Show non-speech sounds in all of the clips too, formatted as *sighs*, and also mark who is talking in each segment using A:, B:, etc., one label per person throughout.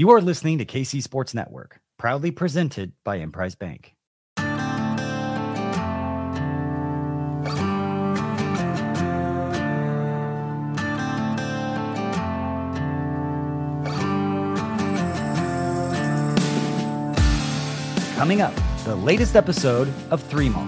A: You are listening to KC Sports Network, proudly presented by Emprise Bank. Coming up, the latest episode of Three Mall.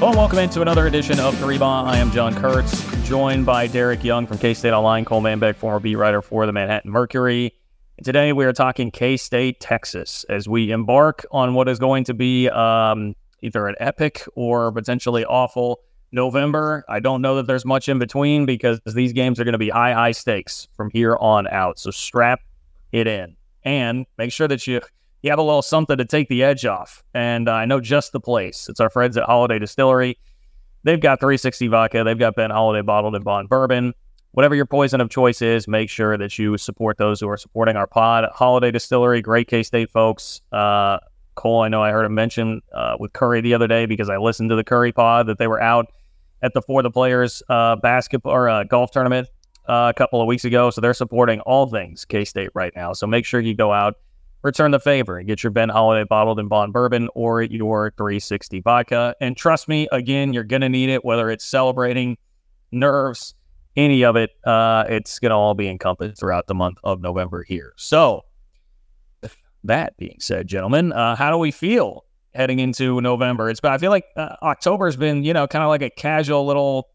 B: Well, welcome into another edition of Three Ball. I am John Kurtz, joined by Derek Young from K State Online, Cole Manbeck, former beat writer for the Manhattan Mercury. And today we are talking K State, Texas, as we embark on what is going to be um, either an epic or potentially awful November. I don't know that there's much in between because these games are going to be high, high stakes from here on out. So strap it in and make sure that you you have a little something to take the edge off. And uh, I know just the place. It's our friends at Holladay Distillery. They've got 360 vodka. They've got Ben Holladay bottled and bond bourbon. Whatever your poison of choice is, make sure that you support those who are supporting our pod. Holladay Distillery, great K State folks. Uh, Cole, I know I heard him mention uh, with Curry the other day because I listened to the Curry pod that they were out at the For the Players uh, basketball or uh, golf tournament uh, a couple of weeks ago. So they're supporting all things K State right now. So make sure you go out return the favor and get your Ben Holladay bottled in bond bourbon or your 360 vodka. And trust me, again, you're going to need it, whether it's celebrating, nerves, any of it. Uh, it's going to all be encompassed throughout the month of November here. So, that being said, gentlemen, uh, how do we feel heading into November? It's I feel like uh, October has been, you know, kind of like a casual little.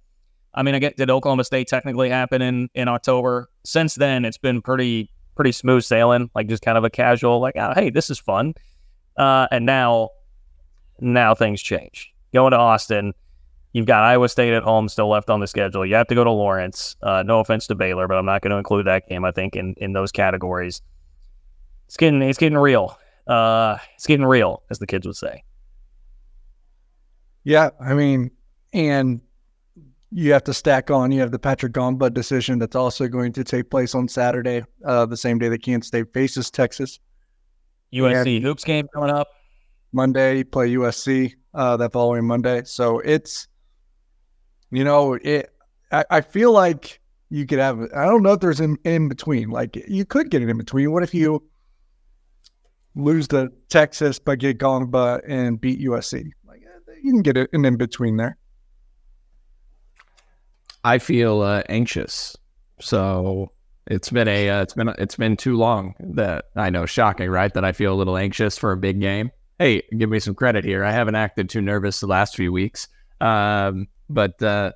B: I mean, I get did Oklahoma State technically happen in in October? Since then, it's been pretty pretty smooth sailing, like just kind of a casual, like, oh, hey, this is fun. Uh, and now, now things change. Going to Austin, you've got Iowa State at home still left on the schedule. You have to go to Lawrence. Uh, no offense to Baylor, but I'm not going to include that game. I think in in those categories, it's getting it's getting real. Uh, it's getting real, as the kids would say.
C: Yeah, I mean, and you have to stack on. You have the Patrick Ngongba decision that's also going to take place on Saturday, uh, the same day that Kansas State faces Texas.
B: USC and hoops game coming up
C: Monday. You play USC uh, that following Monday. So it's, you know, it. I, I, feel like you could have. I don't know if there's an in between. Like you could get an in between. What if you lose to Texas but get Ngongba and beat USC? Like you can get an in between there.
D: I feel uh, anxious. So it's been a uh, it's been it's been too long that I know shocking, right? That I feel a little anxious for a big game. Hey, give me some credit here. I haven't acted too nervous the last few weeks, um, but uh,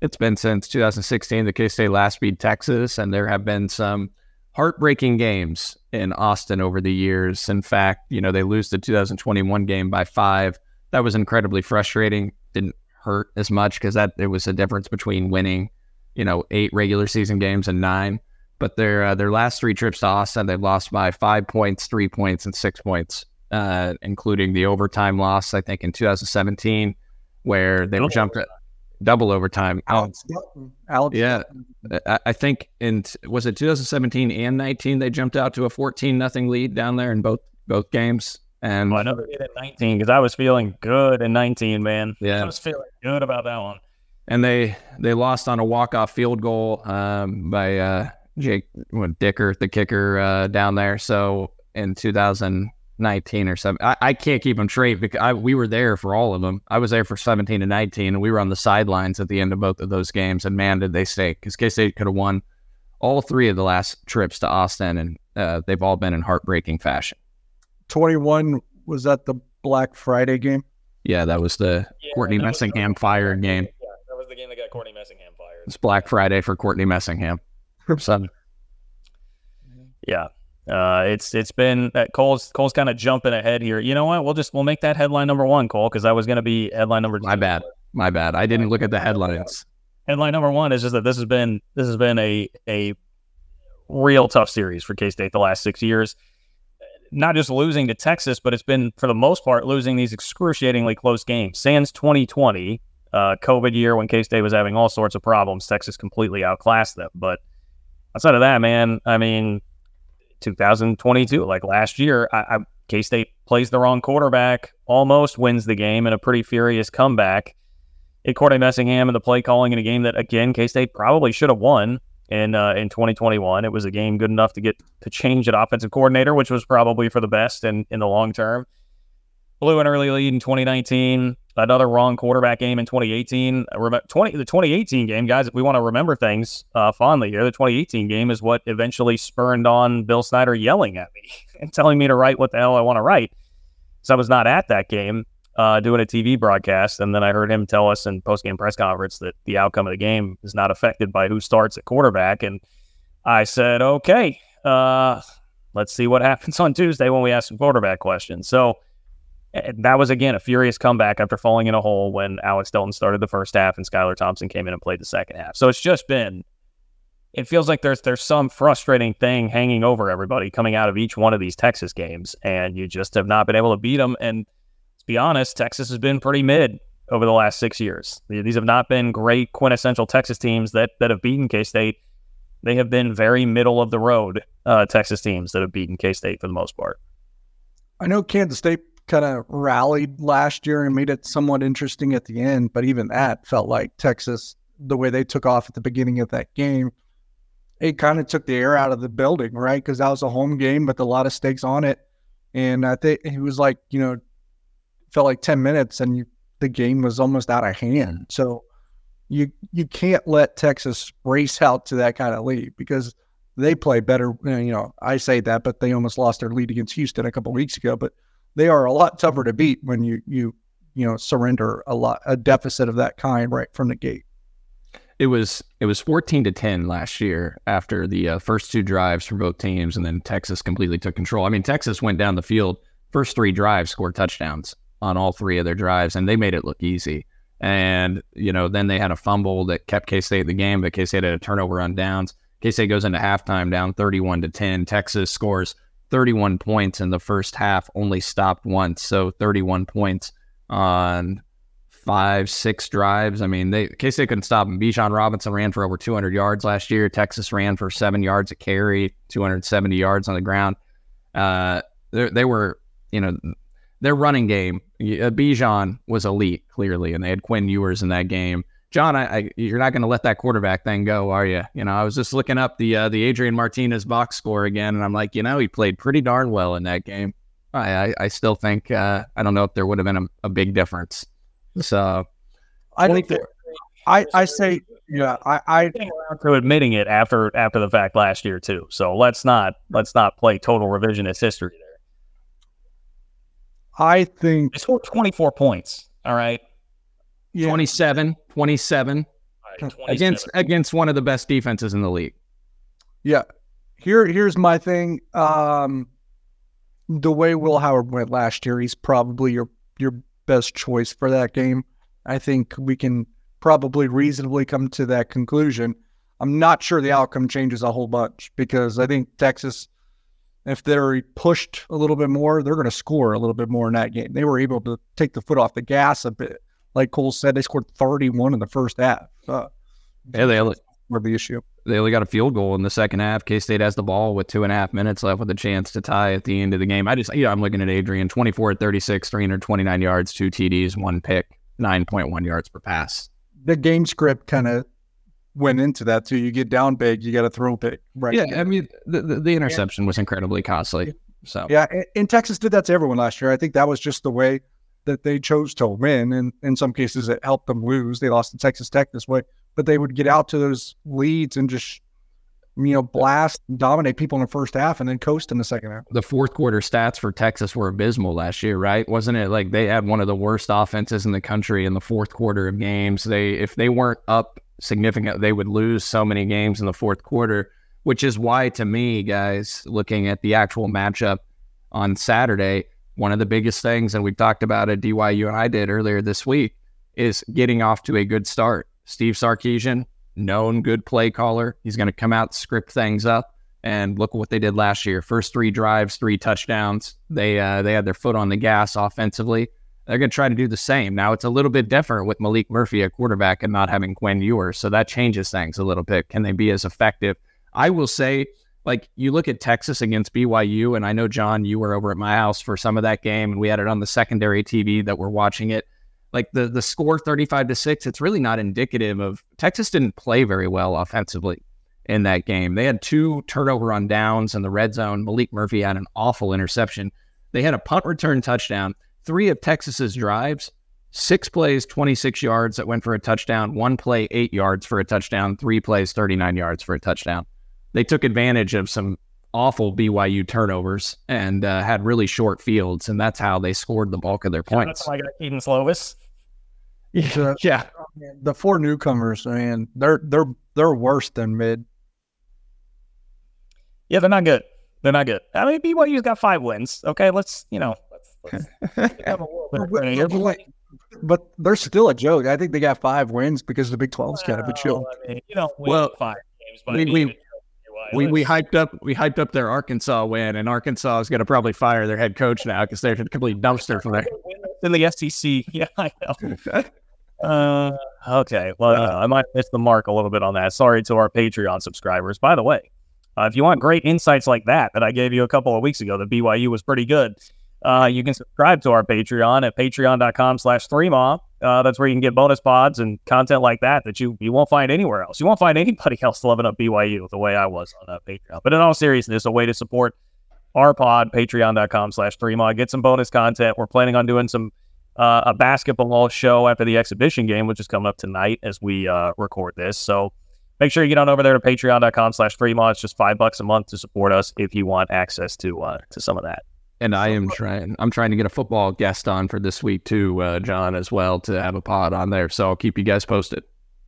D: it's been since 2016 the K State last beat Texas, and there have been some heartbreaking games in Austin over the years. In fact, you know they lose the 2021 game by five. That was incredibly frustrating. Didn't hurt as much because that it was a difference between winning, you know, eight regular season games and nine. But their uh, their last three trips to Austin, they've lost by five points, three points, and six points, uh, including the overtime loss. I think in 2017, where they were jumped at double overtime.
C: Alex, Alex
D: yeah, I, I think in was it 2017 and 19 they jumped out to a 14 nothing lead down there in both both games. And
B: well, I know they did at 19 because I was feeling good in 19, man.
D: Yeah.
B: I was feeling good about that one.
D: And they they lost on a walk off field goal um, by uh, Jake what, Dicker, the kicker uh, down there. So in 2019 or something, I, I can't keep them straight because I, we were there for all of them. I was there for 17 and 19, and we were on the sidelines at the end of both of those games. And man, did they stay because K State could have won all three of the last trips to Austin, and uh, they've all been in heartbreaking fashion.
C: 21 was that the Black Friday game?
D: Yeah, that was the yeah, Courtney Messingham was, fire game.
B: Yeah, that was the game that got Courtney Messingham fired.
D: It's Black Friday for Courtney Messingham. *laughs* Son.
B: Yeah. Uh, it's it's been uh, Cole's Cole's kind of jumping ahead here. You know what? We'll just we'll make that headline number one, Cole, because I was going to be headline number. Two.
D: My bad, my bad. I didn't look at the headlines.
B: Headline number one is just that this has been this has been a a real tough series for K State the last six years not just losing to Texas, but it's been for the most part losing these excruciatingly close games. Sans 2020, uh, COVID year when K State was having all sorts of problems, Texas completely outclassed them. But outside of that, man, I mean, 2022, like last year, I, I K State plays the wrong quarterback, almost wins the game in a pretty furious comeback. It Courtney Messingham and the play calling in a game that again K State probably should have won. In uh, in 2021. It was a game good enough to get to change an offensive coordinator, which was probably for the best in in the long term. Blew an early lead in 2019. Another wrong quarterback game in 2018. 20 the 2018 game, guys. If we want to remember things uh, fondly here, the 2018 game is what eventually spurned on Bill Snyder yelling at me *laughs* and telling me to write what the hell I want to write. So I was not at that game uh, doing a TV broadcast, and then I heard him tell us in post game press conference that the outcome of the game is not affected by who starts at quarterback. And I said, okay, uh, let's see what *laughs* happens on Tuesday when we ask some quarterback questions. So that was again a furious comeback after falling in a hole when Alex Delton started the first half and Skylar Thompson came in and played the second half. So it's just been it feels like there's there's some frustrating thing hanging over everybody coming out of each one of these Texas games, and you just have not been able to beat them. And be honest, Texas has been pretty mid over the last six years. These have not been great quintessential Texas teams that that have beaten K State. They have been very middle of the road uh, Texas teams that have beaten K State for the most part.
C: I know Kansas State kind of rallied last year and made it somewhat interesting at the end, but even that felt like Texas, the way they took off at the beginning of that game, it kind of took the air out of the building, right? Because that was a home game with a lot of stakes on it. And I think it was like, you know, felt like 10 minutes and you, the game was almost out of hand. So you you can't let Texas race out to that kind of lead because they play better. You know, I say that, but they almost lost their lead against Houston a couple weeks ago. But they are a lot tougher to beat when you you you know surrender a lot a deficit of that kind right from the gate.
D: It was it was 14 to 10 last year after the uh, first two drives for both teams, and then Texas completely took control. I mean, Texas went down the field first three drives, scored touchdowns on all three of their drives, and they made it look easy. And you know, then they had a fumble that kept K State in the game, but K State had a turnover on downs. K State goes into halftime down 31 to 10. Texas scores 31 points in the first half, only stopped once. So 31 points on five, six drives. I mean, they K State couldn't stop them. Bijan Robinson ran for over 200 yards last year. Texas ran for seven yards a carry, 270 yards on the ground. Uh, they were, you know, their running game. Uh, Bijan was elite, clearly, and they had Quinn Ewers in that game. John, I, I, you're not going to let that quarterback thing go, are you? You know, I was just looking up the uh, the Adrian Martinez box score again, and I'm like, you know, he played pretty darn well in that game. I I, I still think uh, I don't know if there would have been a, a big difference. So
C: I think that I I say yeah I I
B: to admitting it after after the fact last year too. So let's not let's not play total revisionist history there.
C: I think
B: they scored 24 points. All right
D: yeah. 27, 27, right, 27 against against one of the best defenses in the league.
C: Yeah. Here here's my thing. Um the way Will Howard went last year, he's probably your your best choice for that game. I think we can probably reasonably come to that conclusion. I'm not sure the outcome changes a whole bunch because I think Texas, if they're pushed a little bit more, they're going to score a little bit more in that game. They were able to take the foot off the gas a bit like Cole said, they scored 31 in the first half. Uh,
D: yeah, they only,
C: were the issue.
D: They only got a field goal in the second half. K State has the ball with two and a half minutes left with a chance to tie at the end of the game. I just, you know, I'm looking at Adrian 24 at 36, 329 yards, two TDs, one pick, 9.1 yards per pass.
C: The game script kind of went into that too. You get down big, you got to throw big.
D: Right. Yeah. I mean, the, the, the interception was incredibly costly. So,
C: yeah. And Texas did that to everyone last year. I think that was just the way that they chose to win. And in some cases, it helped them lose. They lost to Texas Tech this way, but they would get out to those leads and just, you know, blast, dominate people in the first half and then coast in the second half.
D: The fourth quarter stats for Texas were abysmal last year, right? Wasn't it like they had one of the worst offenses in the country in the fourth quarter of games? They, if they weren't up significant, they would lose so many games in the fourth quarter, which is why, to me, guys, looking at the actual matchup on Saturday, one of the biggest things, and we talked about it, DYU and I did earlier this week, is getting off to a good start. Steve Sarkisian, known good play caller. He's going to come out, script things up, and look what they did last year. First three drives, three touchdowns. They uh, they had their foot on the gas offensively. They're going to try to do the same. Now it's a little bit different with Maalik Murphy at quarterback and not having Quinn Ewers, so that changes things a little bit. Can they be as effective? I will say like you look at Texas against BYU, and I know John, you were over at my house for some of that game, and we had it on the secondary TV that we're watching it. Like the the score thirty five to six, it's really not indicative of Texas didn't play very well offensively in that game. They had two turnover on downs in the red zone. Maalik Murphy had an awful interception. They had a punt return touchdown. Three of Texas's drives, six plays, 26 yards that went for a touchdown, one play, eight yards for a touchdown, three plays, 39 yards for a touchdown. They took advantage of some awful BYU turnovers and uh, had really short fields, and that's how they scored the bulk of their points.
B: That's why I got Kedon Slovis. *laughs*
C: Yeah,
D: yeah.
C: the four newcomers, man, they're they're they're worse than mid.
B: Yeah, they're not good. They're not good. I mean, BYU's got five wins. Okay, let's you know, let's, let's have a little bit of credit here.
C: But, but they're still a joke. I think they got five wins because the Big 12's kind of a joke.
B: Well, I mean, you don't
D: Well,
B: five games, but
D: we-
B: being
D: we- We, we hyped up we hyped up their Arkansas win, and Arkansas is going to probably fire their head coach now because they're a complete dumpster for their.
B: in the SEC. *laughs* Yeah, I know. *laughs* Uh, okay. Well, uh, I might miss the mark a little bit on that. Sorry to our Patreon subscribers. By the way, uh, if you want great insights like that that I gave you a couple of weeks ago, the BYU was pretty good. Uh, you can subscribe to our Patreon at patreon.com slash three Uh, that's where you can get bonus pods and content like that that you, you won't find anywhere else. You won't find *laughs* anybody else loving up BYU the way I was on uh, Patreon. But in all seriousness, a way to support our pod, patreon.com slash three Get some bonus content. We're planning on doing some uh, a basketball show after the exhibition game, which is coming up tonight as we uh, record this. So make sure you get on over there to patreon.com slash freemod. It's just five bucks a month to support us if you want access to uh, to some of that.
D: And I am trying. I'm trying to get a football guest on for this week too, uh, John, as well to have a pod on there. So I'll keep you guys posted.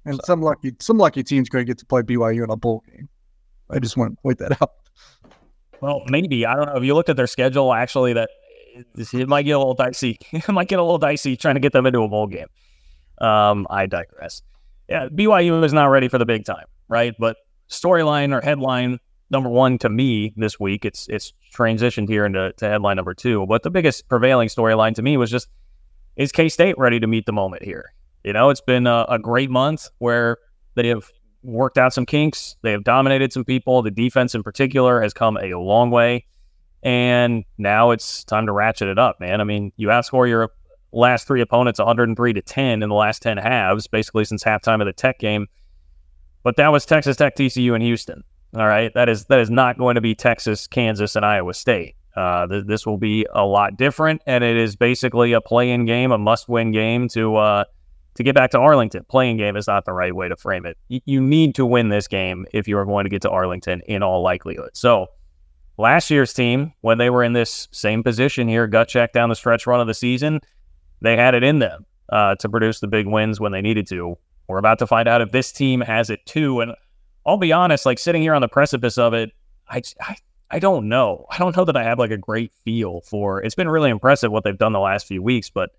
C: And some lucky some lucky team's going to get to play BYU in a bowl game. I just want to point that out.
B: Well, maybe I don't know. If you looked at their schedule, actually, that it, it might get a little dicey. *laughs* it might get a little dicey trying to get them into a bowl game. Um, I digress. Yeah, BYU is not ready for the big time, right? But storyline or headline number one to me this week, it's it's transitioned here into to headline number two. But the biggest prevailing storyline to me was just is K State ready to meet the moment here? You know, it's been a, a great month where they have worked out some kinks. They have dominated some people. The defense, in particular, has come a long way. And now it's time to ratchet it up, man. I mean, you outscore your last three opponents 103 to 10 in the last 10 halves, basically since halftime of the Tech game. But that was Texas Tech, TCU, and Houston. All right, that is that is not going to be Texas, Kansas, and Iowa State. Uh, th- this will be a lot different, and it is basically a play-in game, a must-win game to uh, to get back to Arlington. Playing game is not the right way to frame it. Y- you need to win this game if you are going to get to Arlington in all likelihood. So, last year's team, when they were in this same position here, gut check down the stretch run of the season, they had it in them uh, to produce the big wins when they needed to. We're about to find out if this team has it too. And I'll be honest, like sitting here on the precipice of it, I, I, I don't know. I don't know that I have like a great feel for. It's been really impressive what they've done the last few weeks, but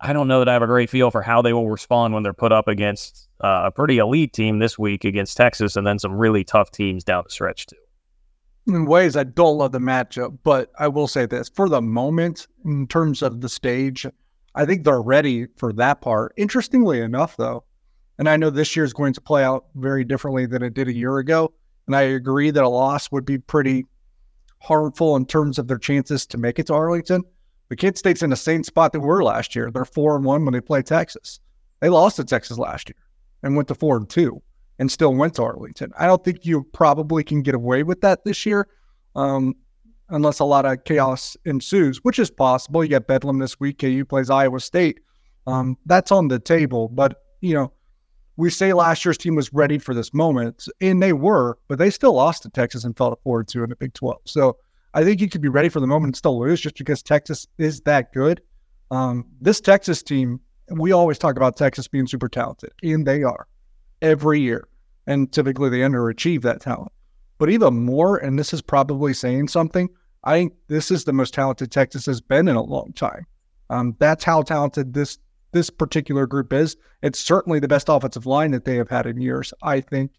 B: I don't know that I have a great feel for how they will respond when they're put up against uh, a pretty elite team this week against Texas, and then some really tough teams down the stretch too.
C: In ways, I don't love the matchup, but I will say this for the moment, in terms of the stage, I think they're ready for that part. Interestingly enough, though, and I know this year is going to play out very differently than it did a year ago. And I agree that a loss would be pretty harmful in terms of their chances to make it to Arlington. But K State's in the same spot that we were last year. They're four and one when they play Texas. They lost to Texas last year and went to four and two and still went to Arlington. I don't think you probably can get away with that this year, um, unless a lot of chaos ensues, which is possible. You got Bedlam this week. KU plays Iowa State. Um, that's on the table. But, you know, we say last year's team was ready for this moment, and they were, but they still lost to Texas and fell to four two in the Big 12. So I think you could be ready for the moment and still lose just because Texas is that good. Um, this Texas team, we always talk about Texas being super talented, and they are every year. And typically they underachieve that talent. But even more, and this is probably saying something, I think this is the most talented Texas has been in a long time. Um, that's how talented this this particular group is. It's certainly the best offensive line that they have had in years, I think.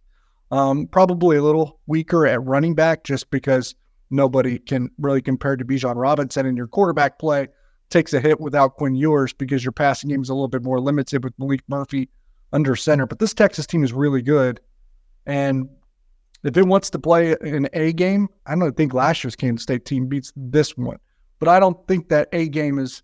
C: Um, probably a little weaker at running back just because nobody can really compare to Bijan Robinson and your quarterback play takes a hit without Quinn Ewers because your passing game is a little bit more limited with Maalik Murphy under center. But this Texas team is really good. And if it wants to play an A game, I don't think last year's Kansas State team beats this one. But I don't think that A game is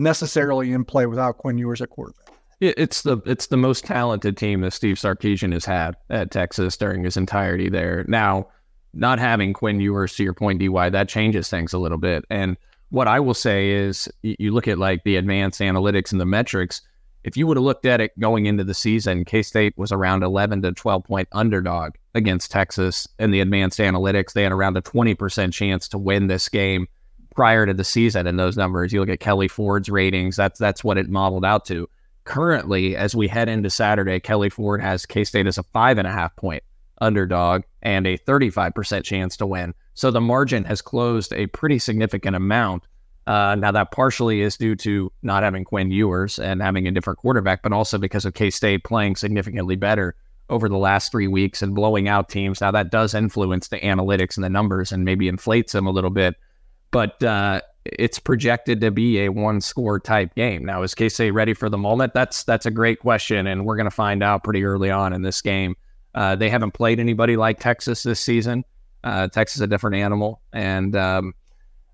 C: necessarily in play without Quinn Ewers at quarterback.
D: It's the it's the most talented team that Steve Sarkisian has had at Texas during his entirety there. Now, not having Quinn Ewers, to your point, DY, that changes things a little bit. And what I will say is, you look at like the advanced analytics and the metrics. If you would have looked at it going into the season, K State was around 11 to 12 point underdog against Texas. And the advanced analytics, they had around a 20% chance to win this game prior to the season. In those numbers, you look at Kelley Ford's ratings. That's that's what it modeled out to currently, as we head into Saturday, Kelly Ford has K State as a five and a half point underdog and a 35% chance to win. So the margin has closed a pretty significant amount. Uh, now, that partially is due to not having Quinn Ewers and having a different quarterback, but also because of K State playing significantly better over the last three weeks and blowing out teams. Now, that does influence the analytics and the numbers and maybe inflates them a little bit. But uh, it's projected to be a one score type game. Now, is K State ready for the moment? That's that's a great question, and we're going to find out pretty early on in this game. Uh, they haven't played anybody like Texas this season. Uh, Texas is a different animal, and um,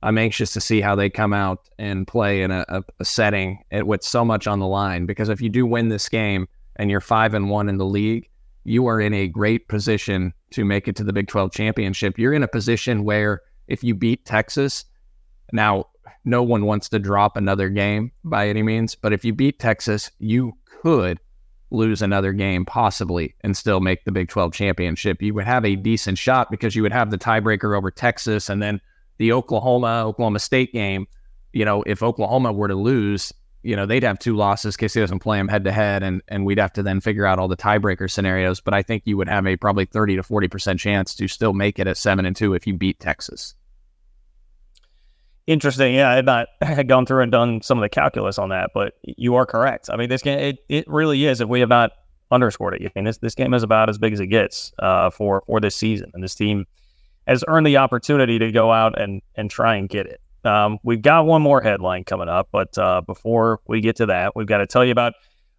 D: I'm anxious to see how they come out and play in a, a, a setting with so much on the line. Because if you do win this game and you're five and one in the league, you are in a great position to make it to the Big 12 championship. You're in a position where if you beat Texas now, no one wants to drop another game by any means, but if you beat Texas, you could lose another game possibly and still make the Big 12 championship. You would have a decent shot because you would have the tiebreaker over Texas and then the Oklahoma Oklahoma State game. You know, if Oklahoma were to lose, you know, they'd have two losses. Casey doesn't play them head to head, and and we'd have to then figure out all the tiebreaker scenarios. But I think you would have a probably 30 to 40 percent chance to still make it at seven and two if you beat Texas.
B: Interesting. Yeah, I had not *laughs* had gone through and done some of the calculus on that, but you are correct. I mean, this game it, it really is. If we have not underscored it, I mean, this this game is about as big as it gets uh, for for this season, and this team has earned the opportunity to go out and and try and get it. Um, we've got one more headline coming up, but uh, before we get to that, we've got to tell you about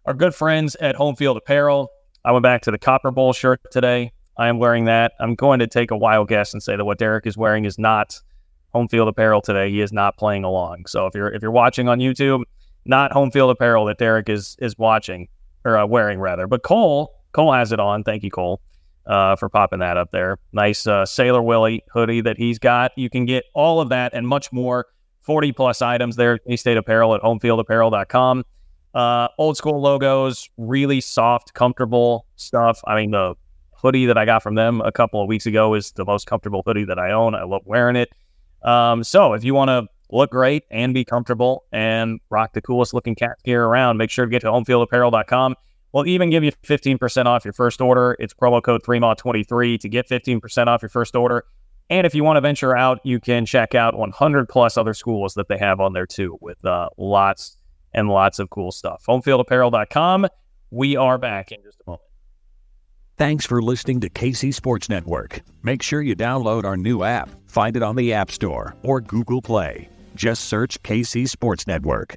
B: our good friends at Home Field Apparel. I went back to the Copper Bowl shirt today. I am wearing that. I'm going to take a wild guess and say that what Derek is wearing is not home field apparel today. He is not playing along. So if you're if you're watching on YouTube, not home field apparel that Derek is is watching or uh, wearing rather. But Cole Cole has it on. Thank you, Cole, uh, for popping that up there. Nice uh, Sailor Willie hoodie that he's got. You can get all of that and much more. 40 plus items there. K State Apparel at homefieldapparel.com. Uh, old school logos, really soft, comfortable stuff. I mean, the hoodie that I got from them a couple of weeks ago is the most comfortable hoodie that I own. I love wearing it. Um, so if you want to look great and be comfortable and rock the coolest looking cat gear around, make sure to get to homefieldapparel.com. We'll even give you 15% off your first order. It's promo code 3MAW23 to get 15% off your first order. And if you want to venture out, you can check out 100 plus other schools that they have on there too, with uh, lots and lots of cool stuff. Homefieldapparel.com. We are back in just a moment.
E: Thanks for listening to KC Sports Network. Make sure you download our new app. Find it on the App Store or Google Play. Just search KC Sports Network.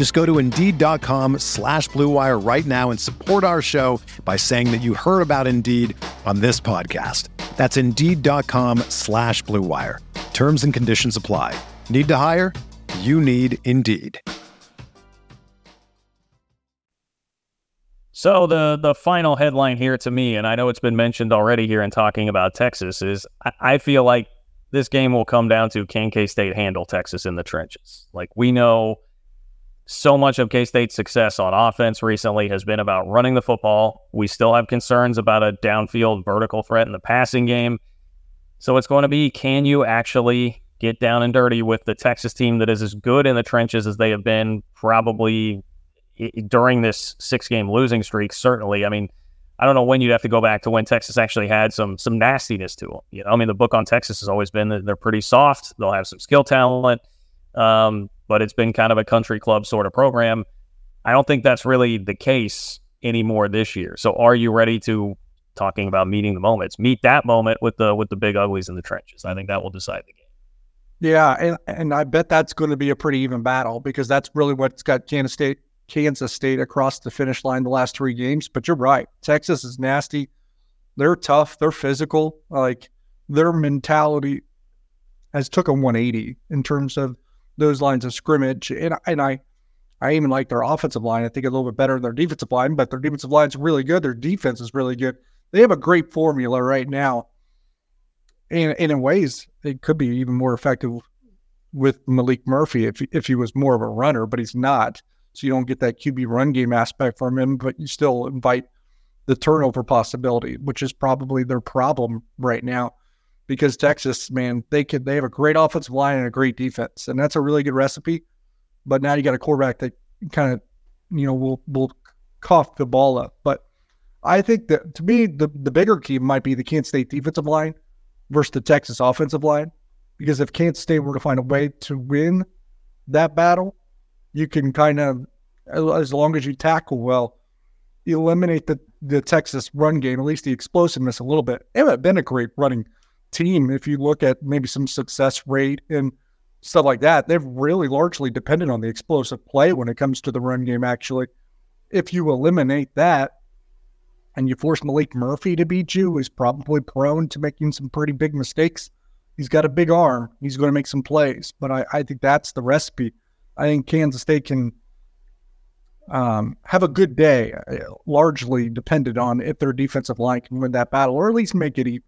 F: Just go to Indeed.com slash BlueWire right now and support our show by saying that you heard about Indeed on this podcast. That's Indeed.com slash BlueWire. Terms and conditions apply. Need to hire? You need Indeed.
B: So the the final headline here to me, and I know it's been mentioned already here in talking about Texas, is I, I feel like this game will come down to can K State handle Texas in the trenches? Like we know so much of K State's success on offense recently has been about running the football. We still have concerns about a downfield vertical threat in the passing game. So it's going to be can you actually get down and dirty with the Texas team that is as good in the trenches as they have been probably during this six game losing streak? Certainly. I mean, I don't know when you'd have to go back to when Texas actually had some some nastiness to them. You know, I mean, the book on Texas has always been that they're pretty soft. They'll have some skill talent, um, but it's been kind of a country club sort of program. I don't think that's really the case anymore this year. So, are you ready to talking about meeting the moments, meet that moment with the with the big uglies in the trenches? I think that will decide the game.
C: Yeah, and, and I bet that's going to be a pretty even battle because that's really what's got Kansas State Kansas State across the finish line the last three games. But you're right. Texas is nasty. They're tough. They're physical. Like their mentality has took a 180 in terms of those lines of scrimmage. And, and I, I even like their offensive line. I think a little bit better than their defensive line, but their defensive line is really good. Their defense is really good. They have a great formula right now. And, and in ways, it could be even more effective with Maalik Murphy if, if he was more of a runner, but he's not so you don't get that QB run game aspect from him, but you still invite the turnover possibility, which is probably their problem right now. Because Texas, man, they could they have a great offensive line and a great defense, and that's a really good recipe. But now you got a quarterback that kind of, you know, will will cough the ball up. But I think that to me, the the bigger key might be the Kansas State defensive line versus the Texas offensive line. Because if Kansas State were to find a way to win that battle, you can kind of, as long as you tackle well, eliminate the, the Texas run game, at least the explosiveness a little bit. It would have been a great running team if you look at maybe some success rate and stuff like that. They've really largely depended on the explosive play when it comes to the run game, actually. If you eliminate that and you force Maalik Murphy to beat you, who's probably prone to making some pretty big mistakes. He's got a big arm. He's going to make some plays, but I, I think that's the recipe I think Kansas State can um, have a good day, uh, largely dependent on if their defensive line can win that battle or at least make it even.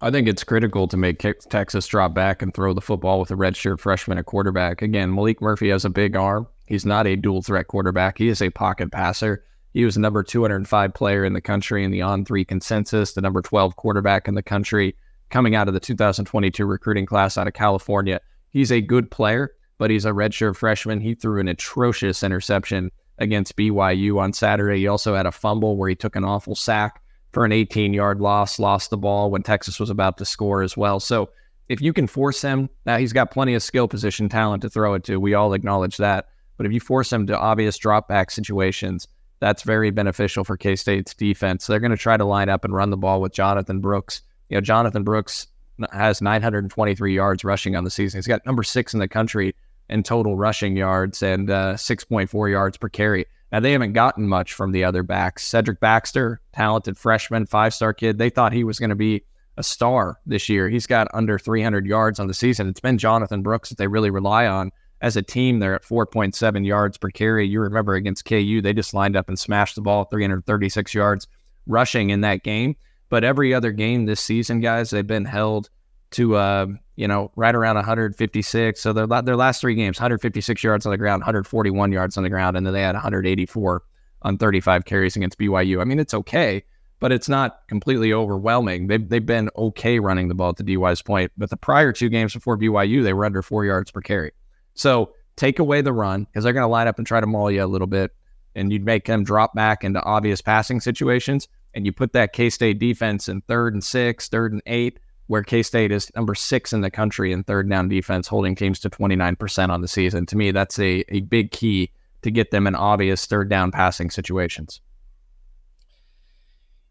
D: I think it's critical to make Texas drop back and throw the football with a redshirt freshman at quarterback. Again, Maalik Murphy has a big arm. He's not a dual threat quarterback. He is a pocket passer. He was the number 205 player in the country in the on three consensus, the number 12 quarterback in the country coming out of the 2022 recruiting class out of California. He's a good player but he's a redshirt freshman. He threw an atrocious interception against BYU on Saturday. He also had a fumble where he took an awful sack for an 18 yard loss, lost the ball when Texas was about to score as well. So if you can force him, now he's got plenty of skill position talent to throw it to. We all acknowledge that. But if you force him to obvious drop back situations, that's very beneficial for K State's defense. They're going to try to line up and run the ball with Jonathan Brooks. You know, Jonathan Brooks has 923 yards rushing on the season. He's got number six in the country in total rushing yards and uh, 6.4 yards per carry. Now, they haven't gotten much from the other backs. Cedric Baxter, talented freshman, five star kid, they thought he was going to be a star this year. He's got under 300 yards on the season. It's been Jonathan Brooks that they really rely on. As a team, they're at 4.7 yards per carry. You remember against KU, they just lined up and smashed the ball 336 yards rushing in that game. But every other game this season, guys, they've been held to uh, you know right around 156. So their their last three games, 156 yards on the ground, 141 yards on the ground, and then they had 184 on 35 carries against BYU. I mean, it's okay, but it's not completely overwhelming. They've they've been okay running the ball to DY's point, but the prior two games before BYU, they were under four yards per carry. So take away the run because they're going to line up and try to maul you a little bit, and you'd make them drop back into obvious passing situations, and you put that K State defense in third and six, third and eight where K State is number six in the country in third down defense, holding teams to 29% on the season. To me, that's a, a big key to get them in obvious third down passing situations.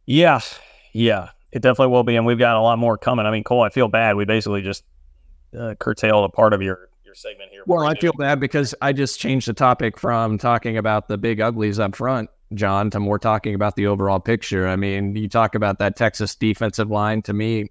B: Yeah, yeah, it definitely will be. And we've got a lot more coming. I mean, Cole, I feel bad. We basically just uh, curtailed a part of your, your segment here.
D: Well, I feel bad because I just changed the topic from talking about the big uglies up front John, to more talking about the overall picture. I mean, you talk about that Texas defensive line. To me,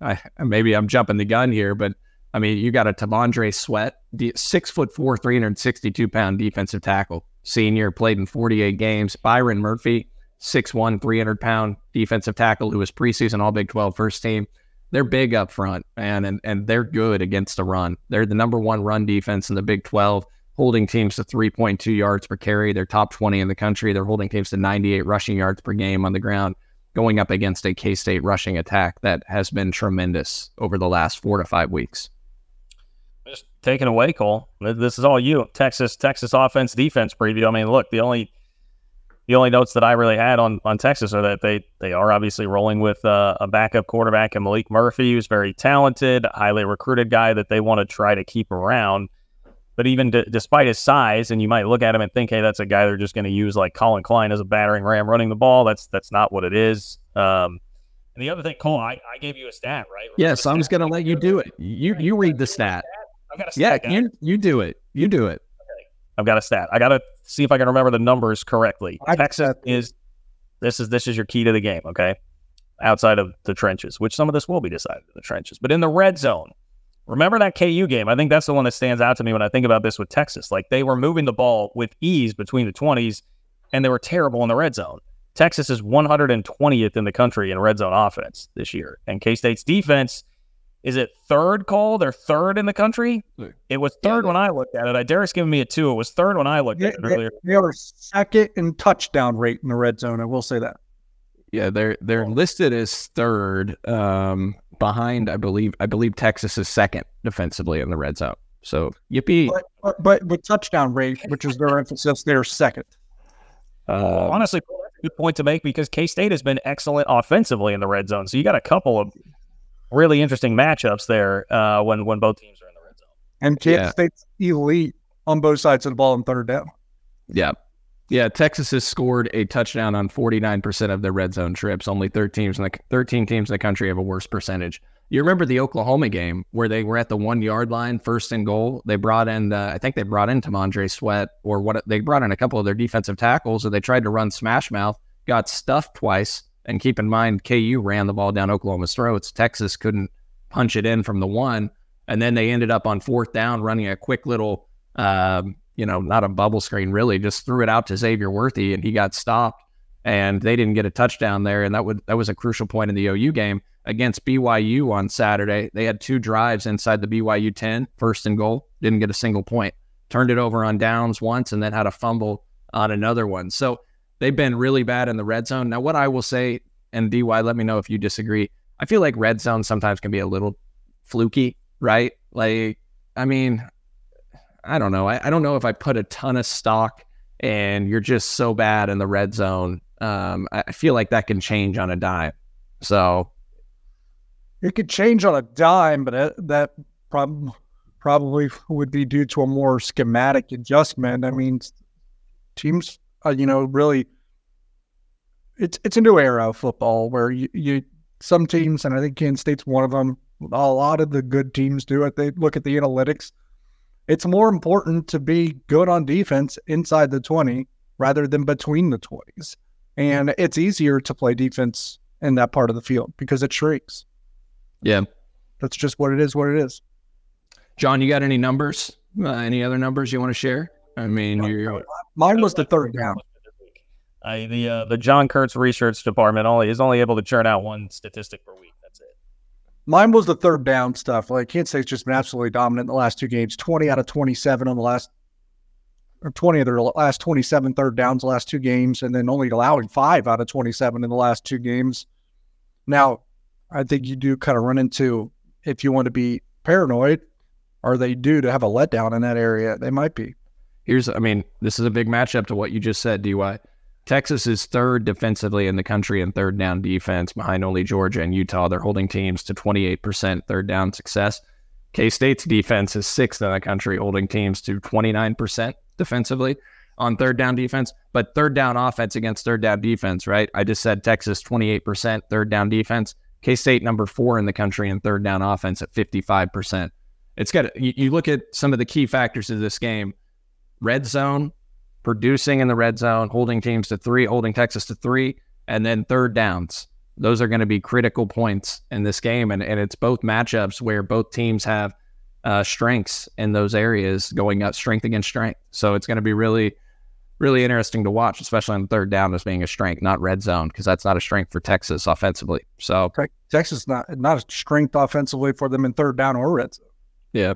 D: I, maybe I'm jumping the gun here, but I mean, you got a T'Vondre Sweat, six foot four, 362 pound defensive tackle, senior, played in 48 games. Byron Murphy, 6'1, 300 pound defensive tackle who was preseason All Big 12 first team. They're big up front, man, and, and they're good against the run. They're the number one run defense in the Big 12, holding teams to 3.2 yards per carry. They're top 20 in the country. They're holding teams to 98 rushing yards per game on the ground. Going up against a K State rushing attack that has been tremendous over the last four to five weeks.
B: Just taking away, Cole. This is all you. Texas, Texas offense, defense preview. I mean, look, the only the only notes that I really had on on Texas are that they they are obviously rolling with uh, a backup quarterback and Maalik Murphy, who's very talented, highly recruited guy that they want to try to keep around. But even d- despite his size, and you might look at him and think, hey, that's a guy they're just going to use like Collin Klein as a battering ram running the ball. That's that's not what it is. Um, and the other thing, Cole, I, I gave you a stat, right?
D: Remember yes, I was going to let you do it. You you read the stat.
B: I've got a stat.
D: Yeah, you you do it. You do it.
B: Okay. I've got a stat. I got to see if I can remember the numbers correctly. I Texas is this is this is your key to the game. Okay, outside of the trenches, which some of this will be decided in the trenches, but in the red zone, Remember that KU game? I think that's the one that stands out to me when I think about this with Texas. Like they were moving the ball with ease between the 20s and they were terrible in the red zone. Texas is 120th in the country in red zone offense this year. And K State's defense is it third call? They're third in the country. It was third yeah, when I looked at it. I Derek's giving me a two. It was third when I looked at it earlier.
C: They are second in touchdown rate in the red zone. I will say that.
D: Yeah, they're they're listed as third. Um, behind, I believe. I believe Texas is second defensively in the red zone. So yippee!
C: But but, but with touchdown rate, which is their emphasis, they're second.
B: Uh, Honestly, good point to make because K State has been excellent offensively in the red zone. So you got a couple of really interesting matchups there uh, when when both teams are in the red zone.
C: And K yeah. State's elite on both sides of the ball in third down.
D: Yeah, yeah, Texas has scored a touchdown on 49% of their red zone trips. Only 13 teams in the 13 teams in the country have a worse percentage. You remember the Oklahoma game where they were at the one yard line, first and goal. They brought in, uh, I think they brought in T'Vondre Sweat or what? They brought in a couple of their defensive tackles, and they tried to run smash mouth, got stuffed twice. And keep in mind, KU ran the ball down Oklahoma's throats. Texas couldn't punch it in from the one, and then they ended up on fourth down running a quick little um, you know, not a bubble screen really, just threw it out to Xavier Worthy and he got stopped and they didn't get a touchdown there. And that would that was a crucial point in the OU game against BYU on Saturday. They had two drives inside the BYU 10, first and goal, didn't get a single point. Turned it over on downs once and then had a fumble on another one. So they've been really bad in the red zone. Now, what I will say, and DY, let me know if you disagree. I feel like red zone sometimes can be a little fluky, right? Like, I mean, I don't know. I, I don't know if I put a ton of stock and you're just so bad in the red zone. Um, I feel like that can change on a dime. So
C: it could change on a dime, but that prob- probably would be due to a more schematic adjustment. I mean, teams, uh, you know, really, it's it's a new era of football where you, you some teams, and I think Kansas State's one of them. A lot of the good teams do it. They look at the analytics it's more important to be good on defense inside the 20 rather than between the 20s. And it's easier to play defense in that part of the field because it shrinks.
D: Yeah.
C: That's just what it is, what it is.
D: John, you got any numbers? Uh, any other numbers you want to share? I mean, you
C: mine was the third down.
B: I, the uh, the John Kurtz research department only is only able to churn out one statistic per week.
C: Mine was the third down stuff. Like Kansas State's just been absolutely dominant in the last two games. Twenty out of twenty-seven on the last, or twenty of their last 27 third downs the last two games, and then only allowing five out of twenty-seven in the last two games. Now, I think you do kind of run into if you want to be paranoid, are they due to have a letdown in that area? They might be.
D: Here's, I mean, this is a big matchup to what you just said, DY. Texas is third defensively in the country in third down defense behind only Georgia and Utah. They're holding teams to 28% third down success. K State's defense is sixth in the country, holding teams to 29% defensively on third down defense. But third down offense against third down defense, right? I just said Texas 28% third down defense. K State number four in the country in third down offense at 55%. It's got you, you look at some of the key factors of this game red zone, producing in the red zone, holding teams to three, holding Texas to three, and then third downs. Those are going to be critical points in this game. And, and it's both matchups where both teams have uh, strengths in those areas going up strength against strength. So it's going to be really, really interesting to watch, especially on third down as being a strength, not red zone, because that's not a strength for Texas offensively. So
C: Texas not not a strength offensively for them in third down or red zone.
D: Yeah.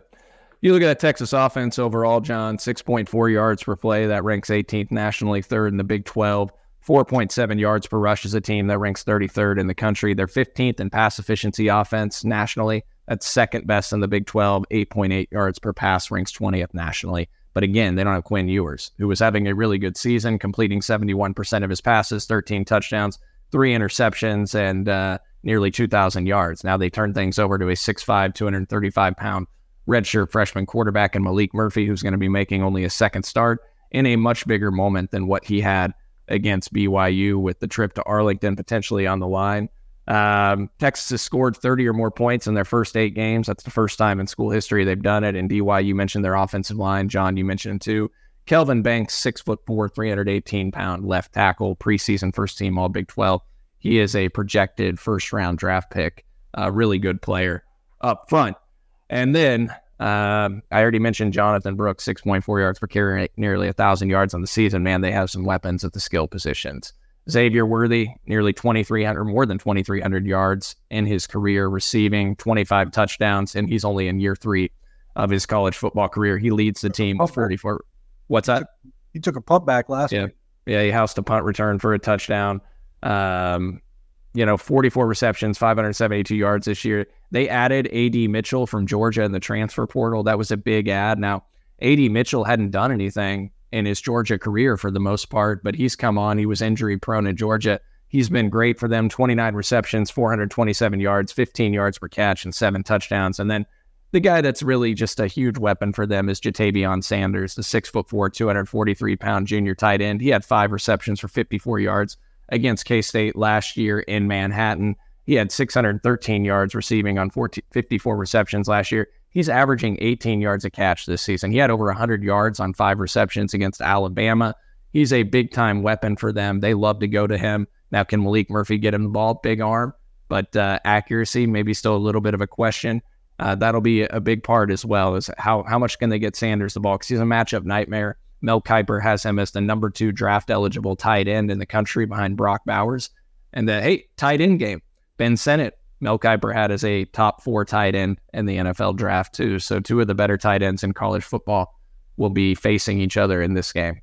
D: You look at that Texas offense overall, John, 6.4 yards per play. That ranks 18th nationally, third in the Big 12. 4.7 yards per rush is a team that ranks 33rd in the country. They're 15th in pass efficiency offense nationally. That's second best in the Big 12. 8.8 yards per pass ranks 20th nationally. But again, they don't have Quinn Ewers, who was having a really good season, completing 71% of his passes, 13 touchdowns, three interceptions, and uh, nearly 2,000 yards. Now they turn things over to a 6'5, 235 pound redshirt freshman quarterback and Maalik Murphy, who's going to be making only a second start in a much bigger moment than what he had against BYU with the trip to Arlington potentially on the line. Um, Texas has scored 30 or more points in their first eight games. That's the first time in school history they've done it. And DY, you mentioned their offensive line. John, you mentioned too. Kelvin Banks, six foot four, 318 pound left tackle, preseason first team All Big 12. He is a projected first round draft pick, a really good player up front. And then um, I already mentioned Jonathan Brooks, 6.4 yards per carry, nearly 1,000 yards on the season. Man, they have some weapons at the skill positions. Xavier Worthy, nearly 2,300, more than 2,300 yards in his career, receiving 25 touchdowns, and he's only in year three of his college football career. He leads the team with 44. What's that?
C: He took a punt back last
D: yeah.
C: week.
D: Yeah, he housed a punt return for a touchdown. Um, you know, 44 receptions, 572 yards this year. They added AD Mitchell from Georgia in the transfer portal. That was a big ad. Now, AD Mitchell hadn't done anything in his Georgia career for the most part, but he's come on. He was injury prone in Georgia. He's been great for them 29 receptions, 427 yards, 15 yards per catch, and seven touchdowns. And then the guy that's really just a huge weapon for them is Ja'Tavion Sanders, the six foot four, 243 pound junior tight end. He had five receptions for 54 yards against K State last year in Manhattan. He had 613 yards receiving on 14, 54 receptions last year. He's averaging 18 yards a catch this season. He had over 100 yards on five receptions against Alabama. He's a big time weapon for them. They love to go to him. Now, can Maalik Murphy get him the ball? Big arm, but uh, accuracy maybe still a little bit of a question. Uh, that'll be a big part as well. Is how how much can they get Sanders the ball? Because he's a matchup nightmare. Mel Kiper has him as the number two draft eligible tight end in the country behind Brock Bowers. And the hey, tight end game. Ben Sinnott, Mel Kiper had as a top four tight end in the NFL draft too. So two of the better tight ends in college football will be facing each other in this game.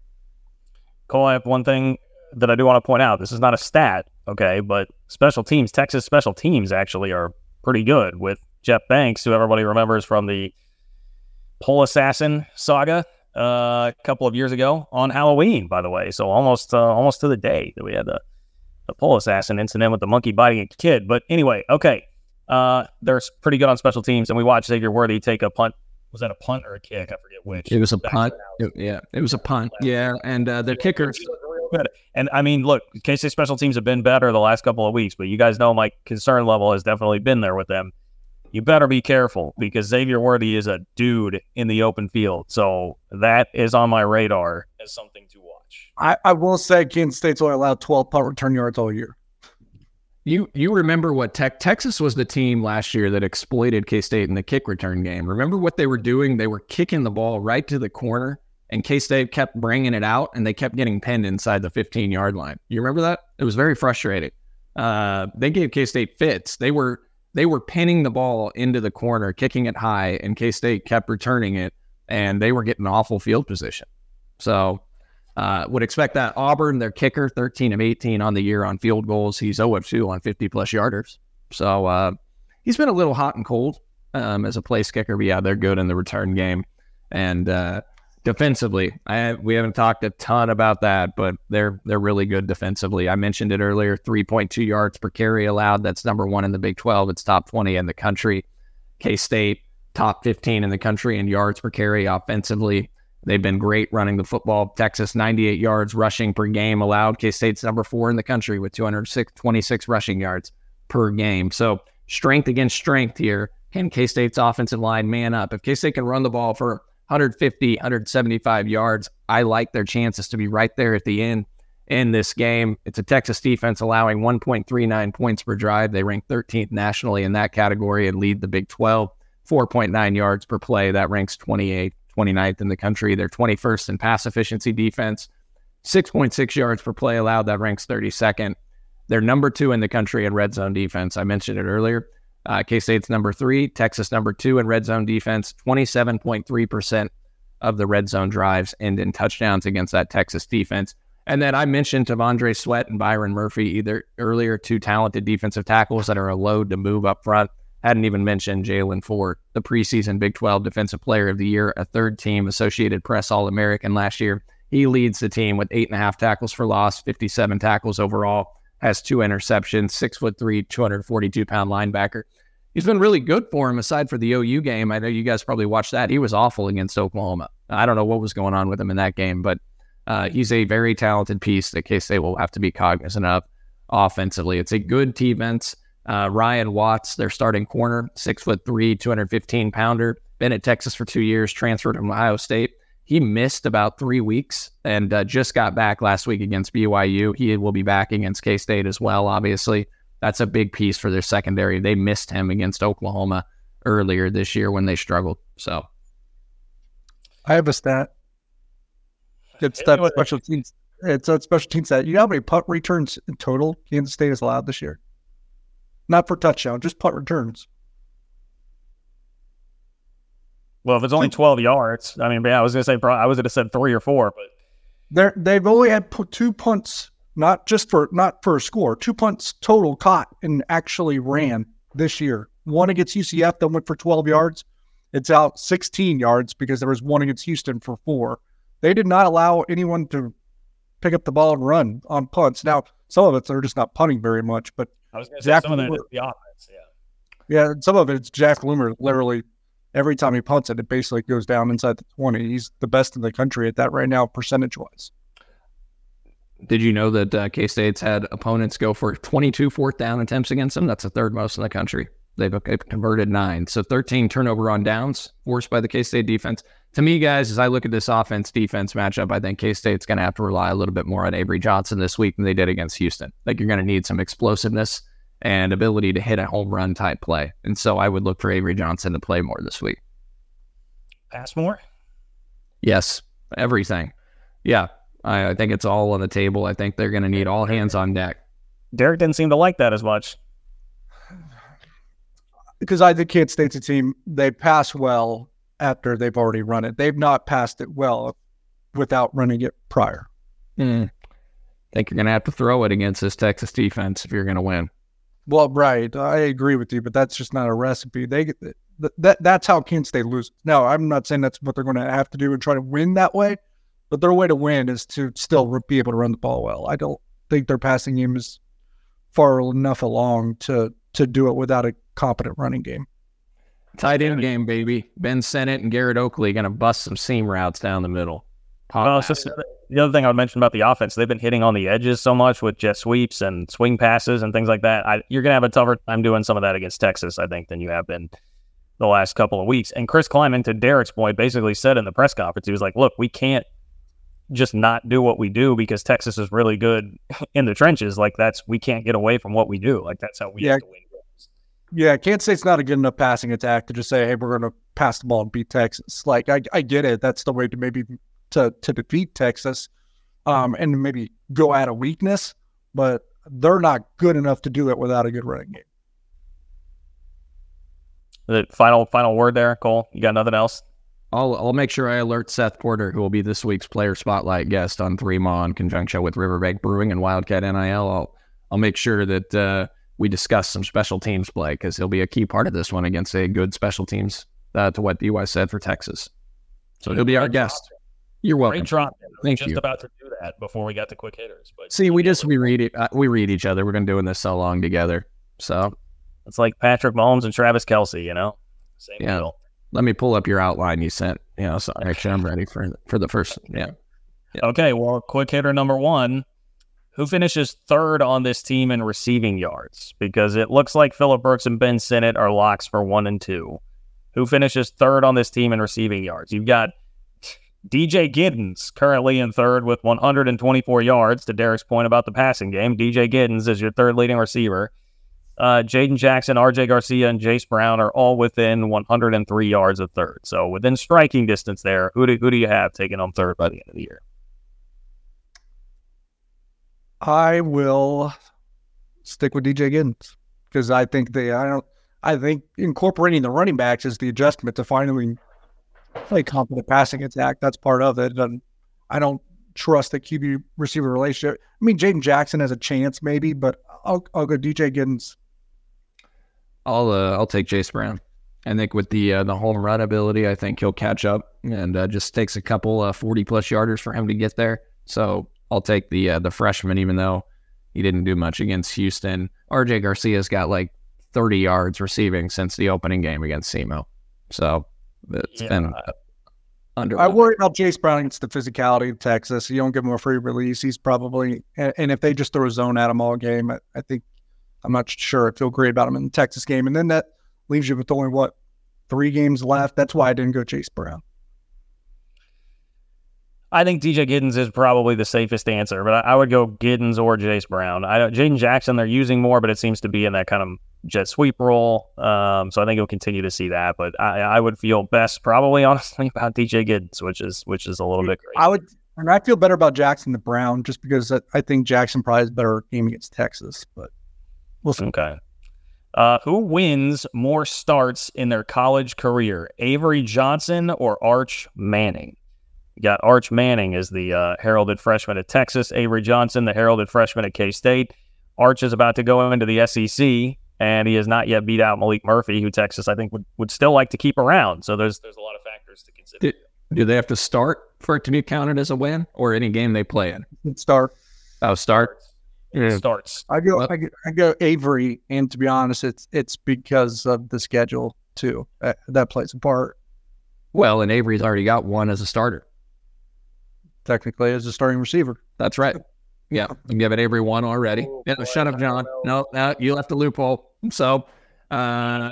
B: Cole, I have one thing that I do want to point out. This is not a stat, okay, but special teams, Texas special teams actually are pretty good with Jeff Banks, who everybody remembers from the Pole Assassin saga uh, a couple of years ago on Halloween, by the way. So almost uh, almost to the day that we had the the pole assassin incident with the monkey biting a kid. But anyway, okay, uh, they're pretty good on special teams, and we watched Xavier Worthy take a punt. Was that a punt or a kick? I forget which.
D: It was a punt. It, yeah, it was a punt. Yeah, and uh, their kickers.
B: And I mean, look, K State special teams have been better the last couple of weeks, but you guys know my concern level has definitely been there with them you better be careful because Xavier Worthy is a dude in the open field. So that is on my radar as something to watch.
C: I, I will say Kansas State's only allowed 12 punt return yards all year.
D: You you remember what Tech Texas was the team last year that exploited K State in the kick return game. Remember what they were doing? They were kicking the ball right to the corner, and K State kept bringing it out, and they kept getting pinned inside the 15 yard line. You remember that? It was very frustrating. Uh, they gave K State fits. They were they were pinning the ball into the corner, kicking it high, and K State kept returning it, and they were getting awful field position. So, uh, would expect that Auburn, their kicker, 13 of 18 on the year on field goals. He's 0 of 2 on 50 plus yarders. So, uh, he's been a little hot and cold um, as a place kicker, but yeah, they're good in the return game. And uh, defensively, I, we haven't talked a ton about that, but they're they're really good defensively. I mentioned it earlier: 3.2 yards per carry allowed. That's number one in the Big 12. It's top 20 in the country. K State top 15 in the country in yards per carry offensively. They've been great running the football. Texas 98 yards rushing per game allowed. K State's number four in the country with 206 26 rushing yards per game. So strength against strength here. Can K State's offensive line man up? If K State can run the ball for 150, 175 yards. I like their chances to be right there at the end in this game. It's a Texas defense allowing 1.39 points per drive. They rank 13th nationally in that category and lead the Big 12. 4.9 yards per play. That ranks 28th, 29th in the country. They're 21st in pass efficiency defense. 6.6 yards per play allowed. That ranks 32nd. They're number two in the country in red zone defense. I mentioned it earlier. Uh, K State's number three, Texas number two in red zone defense. 27.3% of the red zone drives end in touchdowns against that Texas defense. And then I mentioned T'Vondre Sweat and Byron Murphy either earlier, two talented defensive tackles that are a load to move up front. Hadn't even mentioned Jaylan Ford, the preseason Big 12 Defensive Player of the Year, a third team Associated Press All American last year. He leads the team with eight and a half tackles for loss, 57 tackles overall, has two interceptions, six foot three, 242 pound linebacker. He's been really good for him aside for the OU game. I know you guys probably watched that. He was awful against Oklahoma. I don't know what was going on with him in that game, but uh, he's a very talented piece that K State will have to be cognizant of offensively. It's a good defense. Uh, Ryan Watts, their starting corner, six foot three, 215 pounder, been at Texas for two years, transferred from Ohio State. He missed about three weeks and uh, just got back last week against BYU. He will be back against K State as well, obviously. That's a big piece for their secondary. They missed him against Oklahoma earlier this year when they struggled. So
C: I have a stat. It's that special teams. It's a special teams stat. You know how many punt returns in total Kansas State has allowed this year? Not for touchdown, just punt returns.
B: Well, if it's only 12 yards, I mean, yeah, I was going to say, I was going to say three or four, but
C: they're, they've only had two punts, not just for not for a score, two punts total caught and actually ran this year. One against UCF that went for 12 yards. It's out 16 yards because there was one against Houston for four. They did not allow anyone to pick up the ball and run on punts. Now, some of it they're just not punting very much, but
B: I was to say some of that is the offense. Yeah.
C: Yeah, some of it's Jack Loomer literally every time he punts it, it basically goes down inside the 20. He's the best in the country at that right now, percentage wise.
D: Did you know that uh, K State's had opponents go for 22 fourth down attempts against them? That's the third most in the country. They've, they've converted nine. So 13 turnover on downs forced by the K State defense. To me, guys, as I look at this offense defense matchup, I think K State's going to have to rely a little bit more on Avery Johnson this week than they did against Houston. Like you're going to need some explosiveness and ability to hit a home run type play. And so I would look for Avery Johnson to play more this week.
B: Pass more?
D: Yes, everything. Yeah, I, I think it's all on the table. I think they're going to need all hands on deck.
B: Derek didn't seem to like that as much.
C: Because I think Kansas State's a team, they pass well after they've already run it. They've not passed it well without running it prior.
D: Mm. I think you're going to have to throw it against this Texas defense if you're going to win.
C: Well, right, I agree with you, but that's just not a recipe. They that that's how Kansas State loses. Now, I'm not saying that's what they're going to have to do and try to win that way, but their way to win is to still be able to run the ball well. I don't think their passing game is far enough along to to do it without a competent running game.
D: Tight end game, baby. Ben Sinnott and Garrett Oakley going to bust some seam routes down the middle.
B: Well, just, the other thing I would mention about the offense, they've been hitting on the edges so much with jet sweeps and swing passes and things like that. I, you're going to have a tougher time doing some of that against Texas, I think, than you have been the last couple of weeks. And Chris Klieman, to Derek's point, basically said in the press conference, he was like, look, we can't just not do what we do because Texas is really good *laughs* in the trenches. Like, that's, we can't get away from what we do. Like, that's how we yeah. win.
C: Yeah, Kansas State's not say it's not a good enough passing attack to just say, "Hey, we're going to pass the ball and beat Texas." Like, I, I get it. That's the way to maybe to to defeat Texas, um, and maybe go at a weakness, but they're not good enough to do it without a good running game.
B: The final final word there, Cole. You got nothing else?
D: I'll I'll make sure I alert Seth Porter, who will be this week's player spotlight guest on Three Ma in conjunction with Riverbank Brewing and Wildcat NIL. I'll I'll make sure that uh, we discuss some special teams play because he'll be a key part of this one against a good special teams. Uh, to what DY said for Texas, so he'll be our guest. You're welcome.
B: Great drop. Thank just you. about to do that before we got to quick hitters. But
D: see, we just we read it. Uh, we read each other. We've been doing this so long together. So
B: it's like Patrick Mahomes and Travis Kelce. You know,
D: same yeah. deal. Let me pull up your outline you sent. You know, so *laughs* actually, I'm ready for for the first. Yeah.
B: yeah. Okay. Well, quick hitter number one who finishes third on this team in receiving yards? Because it looks like Phillip Brooks and Ben Sinnott are locks for one and two. Who finishes third on this team in receiving yards? You've got DJ Giddens currently in third with 124 yards. To Derek's point about the passing game, DJ Giddens is your third leading receiver. Uh, Jaden Jackson, RJ Garcia, and Jayce Brown are all within 103 yards of third. So within striking distance there. Who do, who do you have taking on third by the end of the year?
C: I will stick with DJ Giddens because I think they I don't I think incorporating the running backs is the adjustment to finally play competent passing attack. That's part of it. And I don't trust the QB receiver relationship. I mean, Jaden Jackson has a chance maybe, but I'll I'll go DJ Giddens.
D: I'll uh, I'll take Chase Brown. I think with the uh, the home run ability, I think he'll catch up and uh, just takes a couple uh, forty plus yarders for him to get there. So I'll take the uh, the freshman, even though he didn't do much against Houston. RJ Garcia's got like thirty yards receiving since the opening game against SEMO. So it's
B: Yeah.
D: been under.
C: I worry about Chase Brown against the physicality of Texas. You don't give him a free release. He's probably and, and if they just throw a zone at him all game, I, I think I'm not sure I feel great about him in the Texas game. And then that leaves you with only what three games left. That's why I didn't go Chase Brown.
B: I think DJ Giddens is probably the safest answer, but I, I would go Giddens or Jayce Brown. I don't, Jaden Jackson they're using more, but it seems to be in that kind of jet sweep role. Um, so I think you'll continue to see that. But I, I would feel best probably *laughs* honestly about DJ Giddens, which is which is a little bit great.
C: I would, and I feel better about Jackson the Brown just because I, I think Jackson probably has a better game against Texas. But we'll see.
B: Okay. Uh, who wins more starts in their college career, Avery Johnson or Arch Manning? You got Arch Manning as the uh, heralded freshman at Texas, Avery Johnson, the heralded freshman at K State. Arch is about to go into the SEC, and he has not yet beat out Maalik Murphy, who Texas I think would, would still like to keep around. So there's there's a lot of factors to consider.
D: Did- Do they have to start for it to be counted as a win, or any game they play in?
C: Good start.
D: Oh, start. Yeah.
B: Starts.
C: I go, I go, I go Avery, and to be honest, it's it's because of the schedule too. Uh, that plays a part
D: Well, and Avery's already got one as a starter.
C: technically as a starting receiver.
D: That's right. Yeah, *laughs* I'm giving Avery one already.
C: Oh,
D: Yeah,
C: boy,
D: shut up, John. No, no, you left the loophole. So, uh,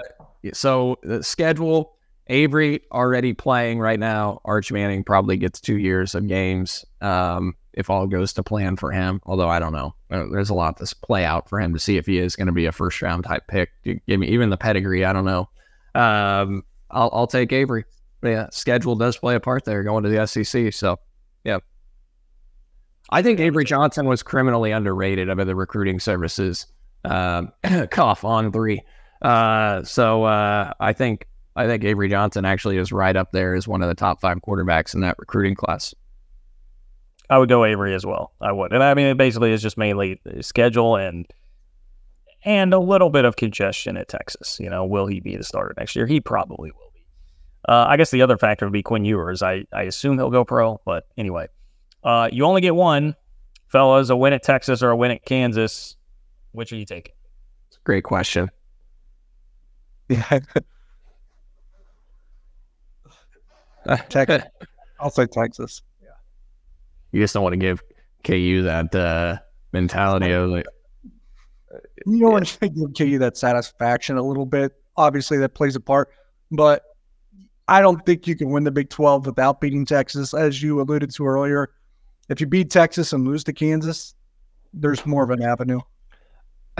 D: so the schedule. Avery already playing right now. Arch Manning probably gets two years of games um, if all goes to plan for him. Although I don't know, Uh, there's a lot to play out for him to see if he is going to be a first round type pick. Give me even the pedigree. I don't know. Um, I'll, I'll take Avery. But yeah, schedule does play a part there going to the SEC. So, yeah. I think Avery Johnson was criminally underrated by the recruiting services. Um, *clears throat* cough on three. Uh, so uh, I think I think Avery Johnson actually is right up there as one of the top five quarterbacks in that recruiting class.
B: I would go Avery as well. I would, and I mean, it basically is just mainly schedule and and a little bit of congestion at Texas. You know, will he be the starter next year? He probably will be. Uh, I guess the other factor would be Quinn Ewers. I I assume he'll go pro, but anyway, uh, you only get one, fellas. A win at Texas or a win at Kansas. Which are you taking?
D: It's a great question.
C: Yeah, *laughs* Texas. *laughs* I'll say Texas. Yeah.
D: You just don't want to give KU that uh, mentality of like,
C: You know, want to give KU that satisfaction a little bit. Obviously, that plays a part, but I don't think you can win the Big 12 without beating Texas, as you alluded to earlier. If you beat Texas and lose to Kansas, there's more of an avenue.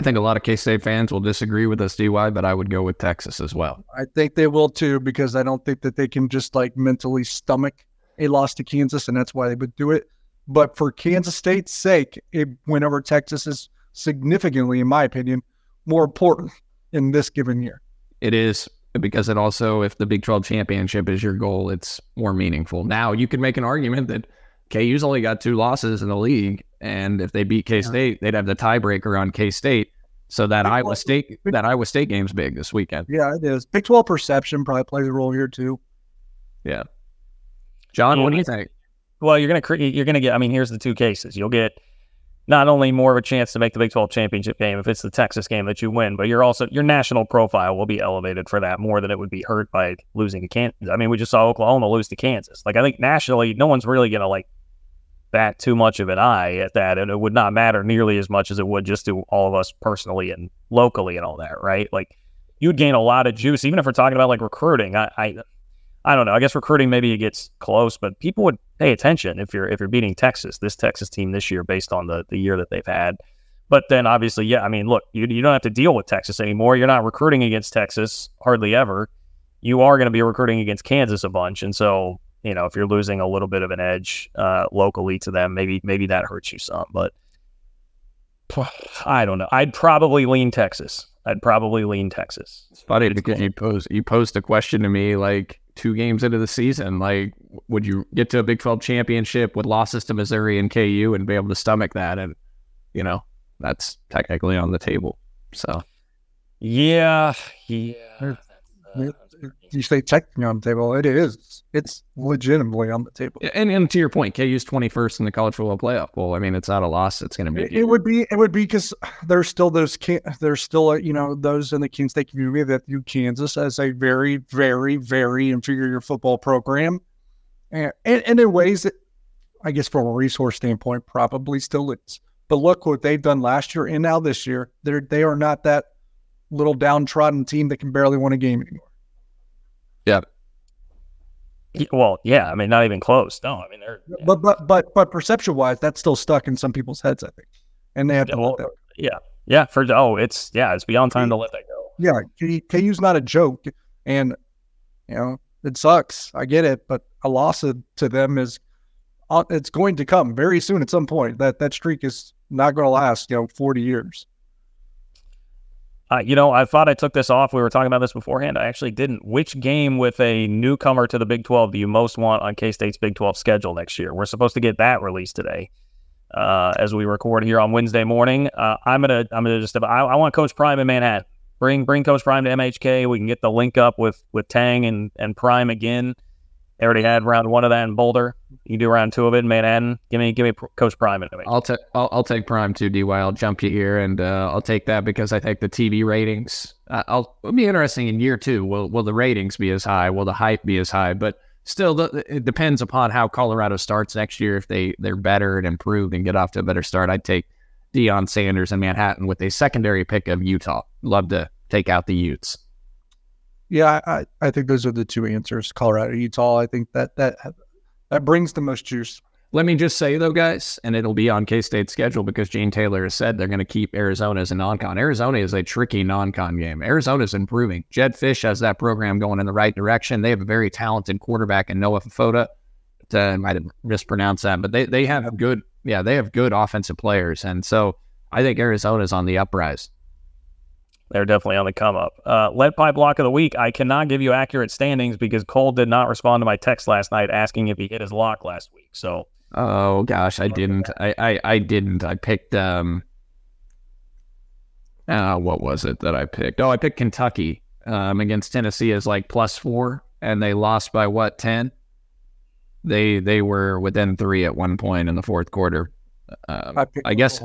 D: I think a lot of K State fans will disagree with us, DY, but I would go with Texas as well.
C: I think they will too, because I don't think that they can just like mentally stomach a loss to Kansas, and that's why they would do it. But for Kansas State's sake, it win over Texas is significantly, in my opinion, more important in this given year.
D: It is because it also, if the Big 12 championship is your goal, it's more meaningful. Now, you could make an argument that KU's only got two losses in the league, and if they beat K State, they'd have the tiebreaker on K State. So that
C: Big
D: Iowa
C: 12
D: State, that Iowa State game's big this weekend.
C: Yeah, it is. Big 12 perception probably plays a role here too.
D: Yeah. John, what do you think?
B: Well, you're gonna cre- you're gonna get. I mean, here's the two cases. You'll get not only more of a chance to make the Big 12 championship game if it's the Texas game that you win, but you're also your national profile will be elevated for that more than it would be hurt by losing to Kansas. I mean, we just saw Oklahoma lose to Kansas. Like I think nationally, no one's really gonna like bat too much of an eye at that, and it would not matter nearly as much as it would just to all of us personally and locally and all that, right? Like you'd gain a lot of juice, even if we're talking about like recruiting. I, I I don't know. I guess recruiting maybe it gets close, but people would pay attention if you're if you're beating Texas, this Texas team this year based on the the year that they've had. But then obviously, yeah, I mean, look, you you don't have to deal with Texas anymore. You're not recruiting against Texas hardly ever. You are going to be recruiting against Kansas a bunch, and so you know if you're losing a little bit of an edge uh, locally to them, maybe maybe that hurts you some. But *sighs* I don't know. I'd probably lean Texas. I'd probably lean Texas.
D: It's funny because you pose you posed a question to me like two games into the season, like would you get to a Big 12 championship with losses to Missouri and KU and be able to stomach that? And you know that's technically on the table. So
B: yeah, yeah.
C: You say technically on the table. It is. It's legitimately on the table.
D: And, and to your point, KU's twenty first in the college football playoff. Well, I mean, it's not a loss. It's going to be.
C: It, it, would be. It would be because there's still those. There's still uh, you know those in the Kansas State community that view Kansas as a very, very, very inferior football program, and and, and in ways that, I guess, from a resource standpoint, probably still is. But look what they've done last year and now this year. They're they are not that little downtrodden team that can barely win a game anymore.
D: Yeah.
B: Well, yeah. I mean, not even close. No, I mean they're.
C: Yeah. But but but but perception wise, that's still stuck in some people's heads. I think, and they have to
B: well, Yeah, yeah. For oh, it's yeah, it's beyond time to let that go.
C: Yeah, KU's not a joke, and you know it sucks. I get it, but a loss to them is uh, it's going to come very soon at some point. That that streak is not going to last, you know, forty years.
B: Uh, you know, I thought I took this off. We were talking about this beforehand. I actually didn't. Which game with a newcomer to the Big 12 do you most want on K State's Big 12 schedule next year? We're supposed to get that released today, uh, as we record here on Wednesday morning. Uh, I'm gonna, I'm gonna just, I, I, want Coach Prime in Manhattan. Bring, bring Coach Prime to MHK. We can get the link up with with Tang and and Prime again. They already had round one of that in Boulder. You do round two of it in Manhattan. Give me, give me Coach Prime.
D: I'll take, I'll, I'll, take Prime too, Dy. I'll jump you here, and uh, I'll take that because I think the TV ratings. Uh, I'll it'll be interesting in year two. Will will the ratings be as high? Will the hype be as high? But still, the, it depends upon how Colorado starts next year. If they they're better and improved and get off to a better start, I'd take Deion Sanders in Manhattan with a secondary pick of Utah. Love to take out the Utes.
C: Yeah, I, I think those are the two answers. Colorado, Utah. I think that that that brings the most juice.
D: Let me just say though, guys, and it'll be on K State's schedule because Gene Taylor has said they're going to keep Arizona as a non-con. Arizona is a tricky non-con game. Arizona's improving. Jedd Fisch has that program going in the right direction. They have a very talented quarterback in Noah Fafota. Uh, I might have mispronounced that, but they they have good, yeah, they have good offensive players, and so I think Arizona's on the uprise.
B: They're definitely on the come up. Uh, lead pipe block of the week. I cannot give you accurate standings because Cole did not respond to my text last night asking if he hit his lock last week. So,
D: oh gosh, I didn't. I, I, I didn't. I picked um. Uh, what was it that I picked? Oh, I picked Kentucky um, against Tennessee as like plus four, and they lost by what ten? They they were within three at one point in the fourth quarter. Um, I, I guess.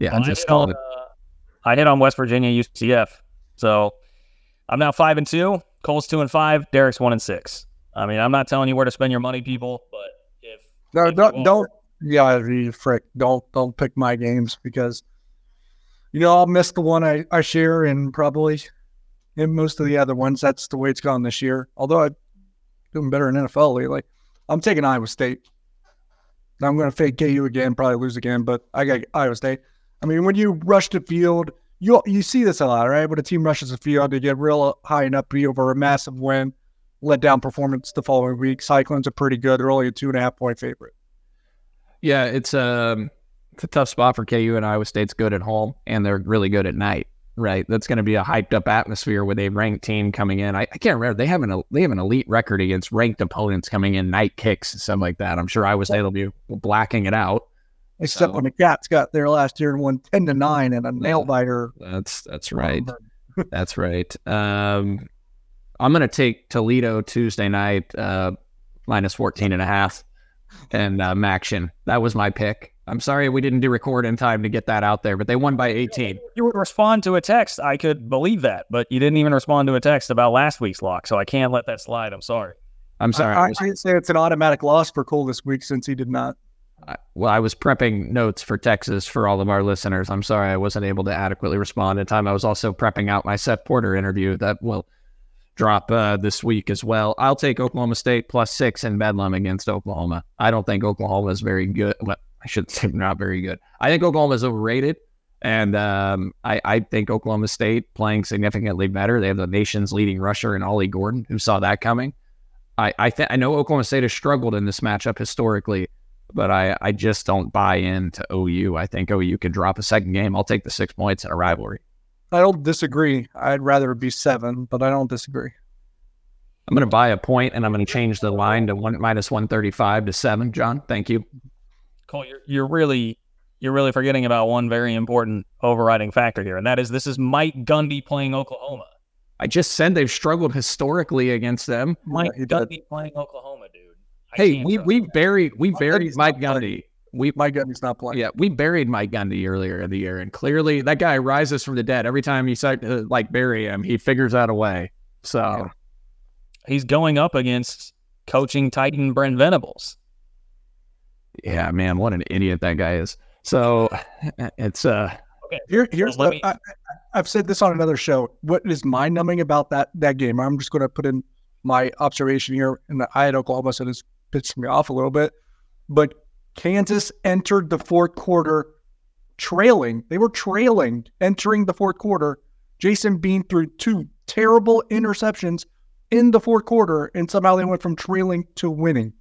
D: Yeah, well, just call it. Uh,
B: I hit on West Virginia UCF, so I'm now five and two. Cole's two and five. Derek's one and six. I mean, I'm not telling you where to spend your money, people, but if
C: no, if don't don't yeah, frick, don't don't pick my games because you know I'll miss the one I I share and probably in most of the other ones. That's the way it's gone this year. Although I'm doing better in NFL lately. I'm taking Iowa State. I'm going to fake KU again, probably lose again, but I got Iowa State. I mean, when you rush the field, you you see this a lot, right? When a team rushes the field, they get real high and upbeat over a massive win, let down performance the following week. Cyclones are pretty good. They're only a two and a half point favorite.
D: Yeah, it's um it's a tough spot for KU and Iowa State's good at home, and they're really good at night. Right, that's going to be a hyped up atmosphere with a ranked team coming in. I, I can't remember they have an they have an elite record against ranked opponents coming in night kicks and stuff like that. I'm sure Iowa State will be blacking it out
C: except so, when the Cats got there last year and won ten to nine and a nail biter.
D: That's that's right. *laughs* that's right. Um, I'm going to take Toledo Tuesday night uh, minus 14 and a half and uh, Maction. That was my pick. I'm sorry we didn't do record in time to get that out there, but they won by 18.
B: You would respond to a text. I could believe that, but you didn't even respond to a text about last week's lock, so I can't let that slide. I'm sorry.
D: I'm sorry.
C: I, I, I say it's an automatic loss for Cole this week since he did not
D: well, I was prepping notes for Texas for all of our listeners. I'm sorry I wasn't able to adequately respond in time. I was also prepping out my Seth Porter interview that will drop uh, this week as well. I'll take Oklahoma State plus six in Bedlam against Oklahoma. I don't think Oklahoma is very good. Well, I should *laughs* say not very good. I think Oklahoma is overrated. And um, I, I, think Oklahoma State playing significantly better. They have the nation's leading rusher in Ollie Gordon, who saw that coming. I I, th- I know Oklahoma State has struggled in this matchup historically, but I, I just don't buy into OU. I think OU can drop a second game. I'll take the six points in a rivalry.
C: I don't disagree. I'd rather it be seven, but I don't disagree.
D: I'm going to buy a point and I'm going to change the line to one minus 135 to seven. John, thank you.
B: Cole, you're, you're really you're really forgetting about one very important overriding factor here, and that is this is Mike Gundy playing Oklahoma.
D: I just said they've struggled historically against them.
B: Mike
C: he did.
B: Gundy playing Oklahoma, dude. I
D: Hey, we we buried we buried Mike
C: not
D: Gundy. We
C: My Gundy's not playing.
D: yeah, we buried Mike Gundy earlier in the year, and clearly that guy rises from the dead every time you start to like bury him. He figures out a way. So
B: he's going up against coaching Titan Brent Venables.
D: yeah, man, what an idiot that guy is. So *sighs* it's uh
C: Here, here's
B: Well,
C: the,
B: me-
C: I, I- I've said this on another show. What is mind numbing about that that game? I'm just going to put in my observation here. And I had Oklahoma, so this pissed me off a little bit. But Kansas entered the fourth quarter trailing. They were trailing entering the fourth quarter. Jason Bean threw two terrible interceptions in the fourth quarter, and somehow they went from trailing to winning.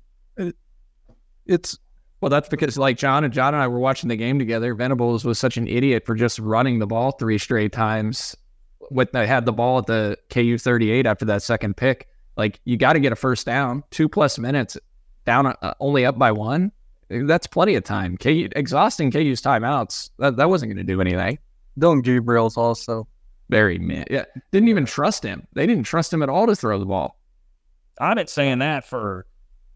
C: It's
D: well, that's because like John and John and I were watching the game together. Venables was such an idiot for just running the ball three straight times. When they uh, had the ball at the KU 38 after that second pick, like you got to get a first down, two plus minutes, down uh, only up by one. That's plenty of time. KU exhausting KU's timeouts. That, that wasn't going to do anything.
C: Dillon Gabriel's also
D: Very man, yeah, didn't even trust him. They didn't trust him at all to throw the ball.
B: I've been saying that for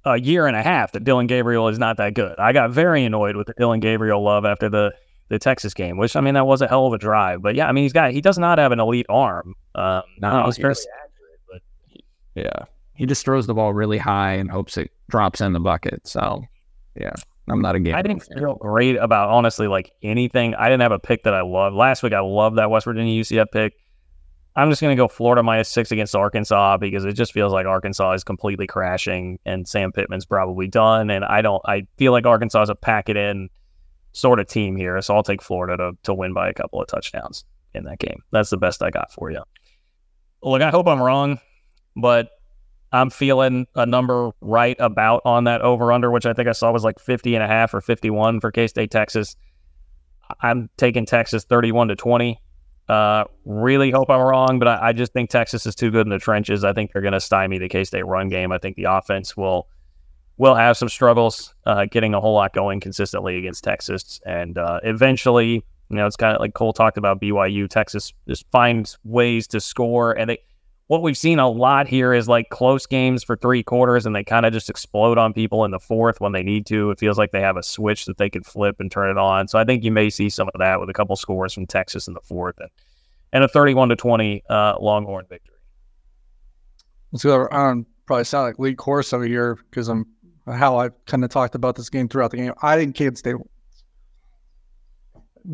B: a year and a half that Dillon Gabriel is not that good. I got very annoyed with the Dillon Gabriel love after the the Texas game, which I mean that was a hell of a drive. But yeah, I mean he's got he does not have an elite arm. Um,
D: No,
B: he's
D: he
B: accurate, but
D: Yeah. He just throws the ball really high and hopes it drops in the bucket. So, yeah, I'm not a game.
B: I didn't feel great about honestly like anything. I didn't have a pick that I loved last week. I loved that West Virginia UCF pick. I'm just going to go Florida minus six against Arkansas because it just feels like Arkansas is completely crashing and Sam Pittman's probably done. And I don't, I feel like Arkansas is a pack it in sort of team here. So I'll take Florida to, to win by a couple of touchdowns in that game. That's the best I got for you. Look, I hope I'm wrong, but I'm feeling a number right about on that over under, which I think I saw was like 50 and a half or 51 for K State, Texas. I'm taking Texas 31 to 20. Uh, really hope I'm wrong, but I, I just think Texas is too good in the trenches. I think they're going to stymie the K State run game. I think the offense will will have some struggles uh, getting a whole lot going consistently against Texas, and uh, eventually, you know, it's kind of like Cole talked about BYU. Texas just finds ways to score, and they what we've seen a lot here is like close games for three quarters and they kind of just explode on people in the fourth when they need to. It feels like they have a switch that they can flip and turn it on. So I think you may see some of that with a couple scores from Texas in the fourth and, and a 31 to 20 uh, Longhorn victory.
C: Let's go. I don't probably sound like Lee Corso here because I'm how I kind of talked about this game throughout the game. I think Kansas State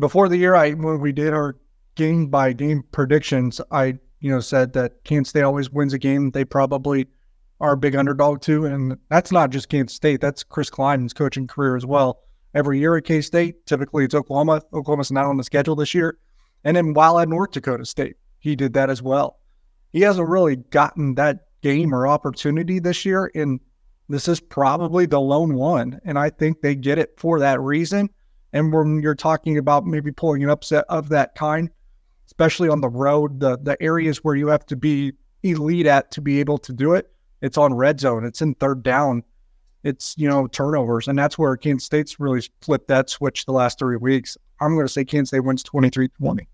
C: before the year. I when we did our game by game predictions, I you know said that Kansas State always wins a game. They probably are a big underdog too, and that's not just Kansas State. That's Chris Klein's coaching career as well. Every year at K State, typically it's Oklahoma. Oklahoma's not on the schedule this year, and then while at North Dakota State, he did that as well. He hasn't really gotten that game or opportunity this year, and this is probably the lone one. And I think they get it for that reason. And when you're talking about maybe pulling an upset of that kind, especially on the road, the the areas where you have to be elite at to be able to do it, it's on red zone, it's in third down, it's you know turnovers, and that's where Kansas State's really flipped that switch the last three weeks. I'm going to say Kansas State wins 23-20.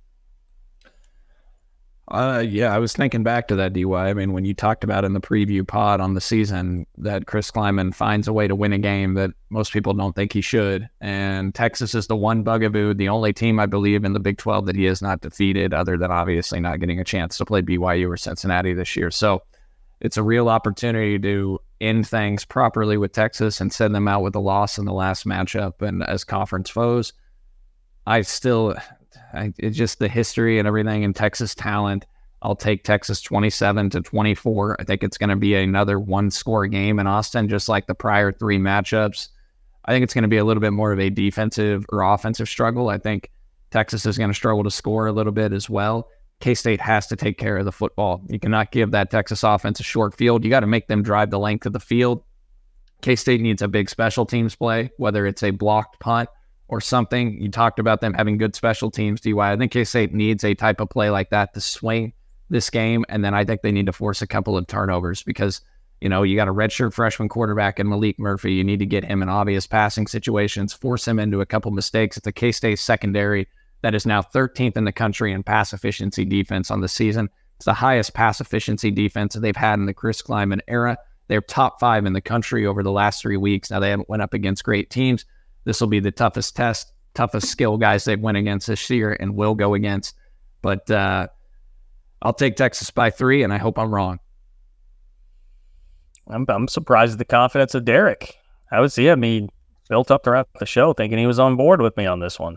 D: Uh, yeah, I was thinking back to that DY. I mean, when you talked about in the preview pod on the season that Chris Klieman finds a way to win a game that most people don't think he should, and Texas is the one bugaboo, the only team I believe in the Big 12 that he has not defeated, other than obviously not getting a chance to play BYU or Cincinnati this year. So it's a real opportunity to end things properly with Texas and send them out with a loss in the last matchup and as conference foes. I still, I, it's just the history and everything and Texas talent. I'll take Texas 27 to 24. I think it's going to be another one score game in Austin, just like the prior three matchups. I think it's going to be a little bit more of a defensive or offensive struggle. I think Texas is going to struggle to score a little bit as well. K State has to take care of the football. You cannot give that Texas offense a short field. You got to make them drive the length of the field. K State needs a big special teams play, whether it's a blocked punt or something. You talked about them having good special teams, DY. I think K State needs a type of play like that to swing this game. And then I think they need to force a couple of turnovers because, you know, you got a redshirt freshman quarterback in Maalik Murphy. You need to get him in obvious passing situations, force him into a couple mistakes. It's a K State secondary that is now 13th in the country in pass efficiency defense on the season. It's the highest pass efficiency defense that they've had in the Chris Klieman era. They're top five in the country over the last three weeks. Now they haven't went up against great teams. This will be the toughest test, toughest skill guys they've went against this year and will go against. But uh, I'll take Texas by three, and I hope I'm wrong.
B: I'm, I'm surprised at the confidence of Derek. I was he? I mean, built up throughout the show, thinking he was on board with me on this one.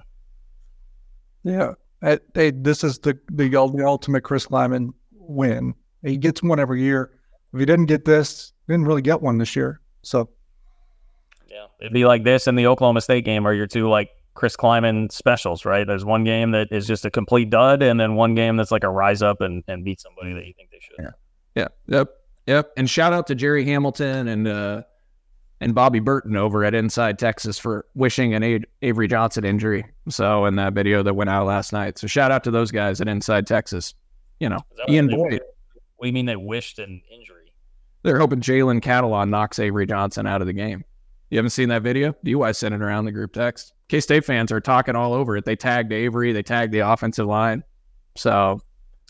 C: Yeah, I, they, this is the, the the ultimate Chris Klieman win. He gets one every year. If he didn't get this, he didn't really get one this year. So,
B: yeah, it'd be like this in the Oklahoma State game, or your two like Chris Klieman specials, right? There's one game that is just a complete dud, and then one game that's like a rise up and, and beat somebody that you think they should.
D: Yeah. Yeah. Yep. Yep. And shout out to Jerry Hamilton and uh and Bobby Burton over at Inside Texas for wishing an A- Avery Johnson injury. So in that video that went out last night. So shout out to those guys at Inside Texas. You know, Ian Boyd.
B: We mean they wished an injury?
D: They're hoping Jalen Catalon knocks Avery Johnson out of the game. You haven't seen that video? DY sent it around the group text. K State fans are talking all over it. They tagged Avery, they tagged the offensive line. So,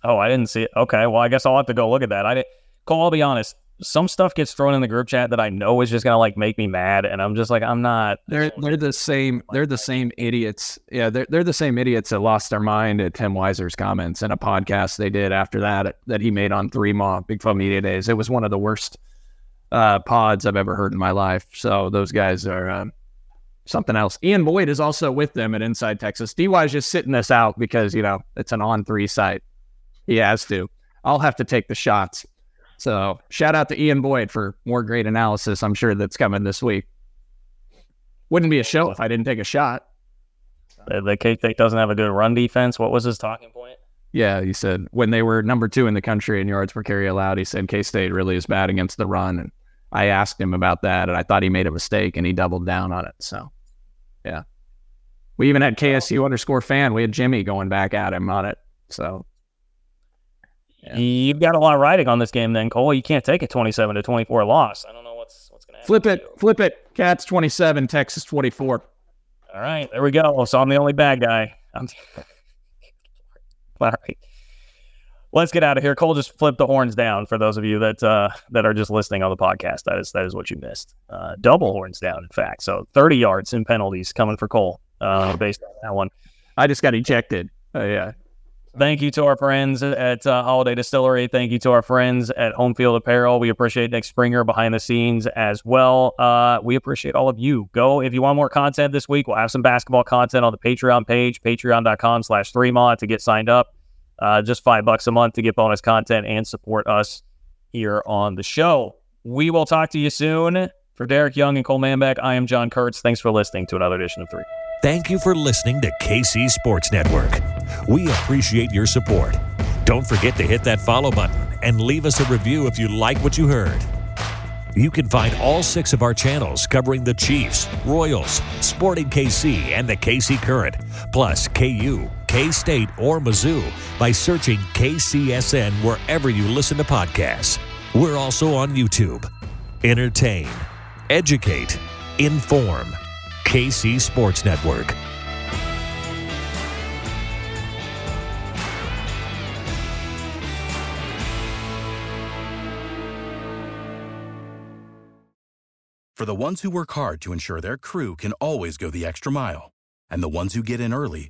B: oh, I didn't see it. Okay, well, I guess I'll have to go look at that. I did. Cole, I'll be honest. Some stuff gets thrown in the group chat that I know is just gonna like make me mad, and I'm just like, I'm not.
D: They're they're the same. They're the same idiots. Yeah, they're they're the same idiots that lost their mind at Tim Weiser's comments in a podcast they did after that that he made on Three Maw Big Fun Media Days. It was one of the worst uh, pods I've ever heard in my life. So those guys are. Um, something else. Ian Boyd is also with them at Inside Texas. DY is just sitting this out because, you know, it's an on three site. He has to. I'll have to take the shots. So shout out to Ian Boyd for more great analysis. I'm sure that's coming this week. Wouldn't be a show if I didn't take a shot.
B: The, the K State doesn't have a good run defense. What was his talking point?
D: Yeah, he said when they were number two in the country in yards per carry allowed, he said K State really is bad against the run. And I asked him about that, and I thought he made a mistake, and he doubled down on it. So yeah. We even had KSU underscore fan. We had Jimmy going back at him on it. So
B: yeah. you've got a lot of riding on this game then, Cole. You can't take a 27 to 24 loss. I don't know what's what's going to happen.
D: Flip it. Flip it. Cats 27, Texas 24.
B: All right. There we go. So I'm the only bad guy. *laughs* I'm... All right let's get out of here. Cole just flipped the horns down for those of you that uh, that are just listening on the podcast. That is that is what you missed. Uh, double horns down, in fact. So 30 yards in penalties coming for Cole uh, based on that one.
D: I just got ejected. Uh, yeah.
B: Thank you to our friends at uh, Holladay Distillery. Thank you to our friends at Home Field Apparel. We appreciate Nick Springer behind the scenes as well. Uh, we appreciate all of you. Go if you want more content this week. We'll have some basketball content on the Patreon page, patreon.com slash three to get signed up. Uh, just five bucks a month to get bonus content and support us here on the show. We will talk to you soon. For Derek Young and Cole Manbeck, I am John Kurtz. Thanks for listening to another edition of Three.
E: Thank you for listening to KC Sports Network. We appreciate your support. Don't forget to hit that follow button and leave us a review if you like what you heard. You can find all six of our channels covering the Chiefs, Royals, Sporting KC, and the KC Current, plus KU, K State, or Mizzou by searching KCSN wherever you listen to podcasts. We're also on YouTube. Entertain, educate, inform. KC Sports Network.
G: For the ones who work hard to ensure their crew can always go the extra mile, and the ones who get in early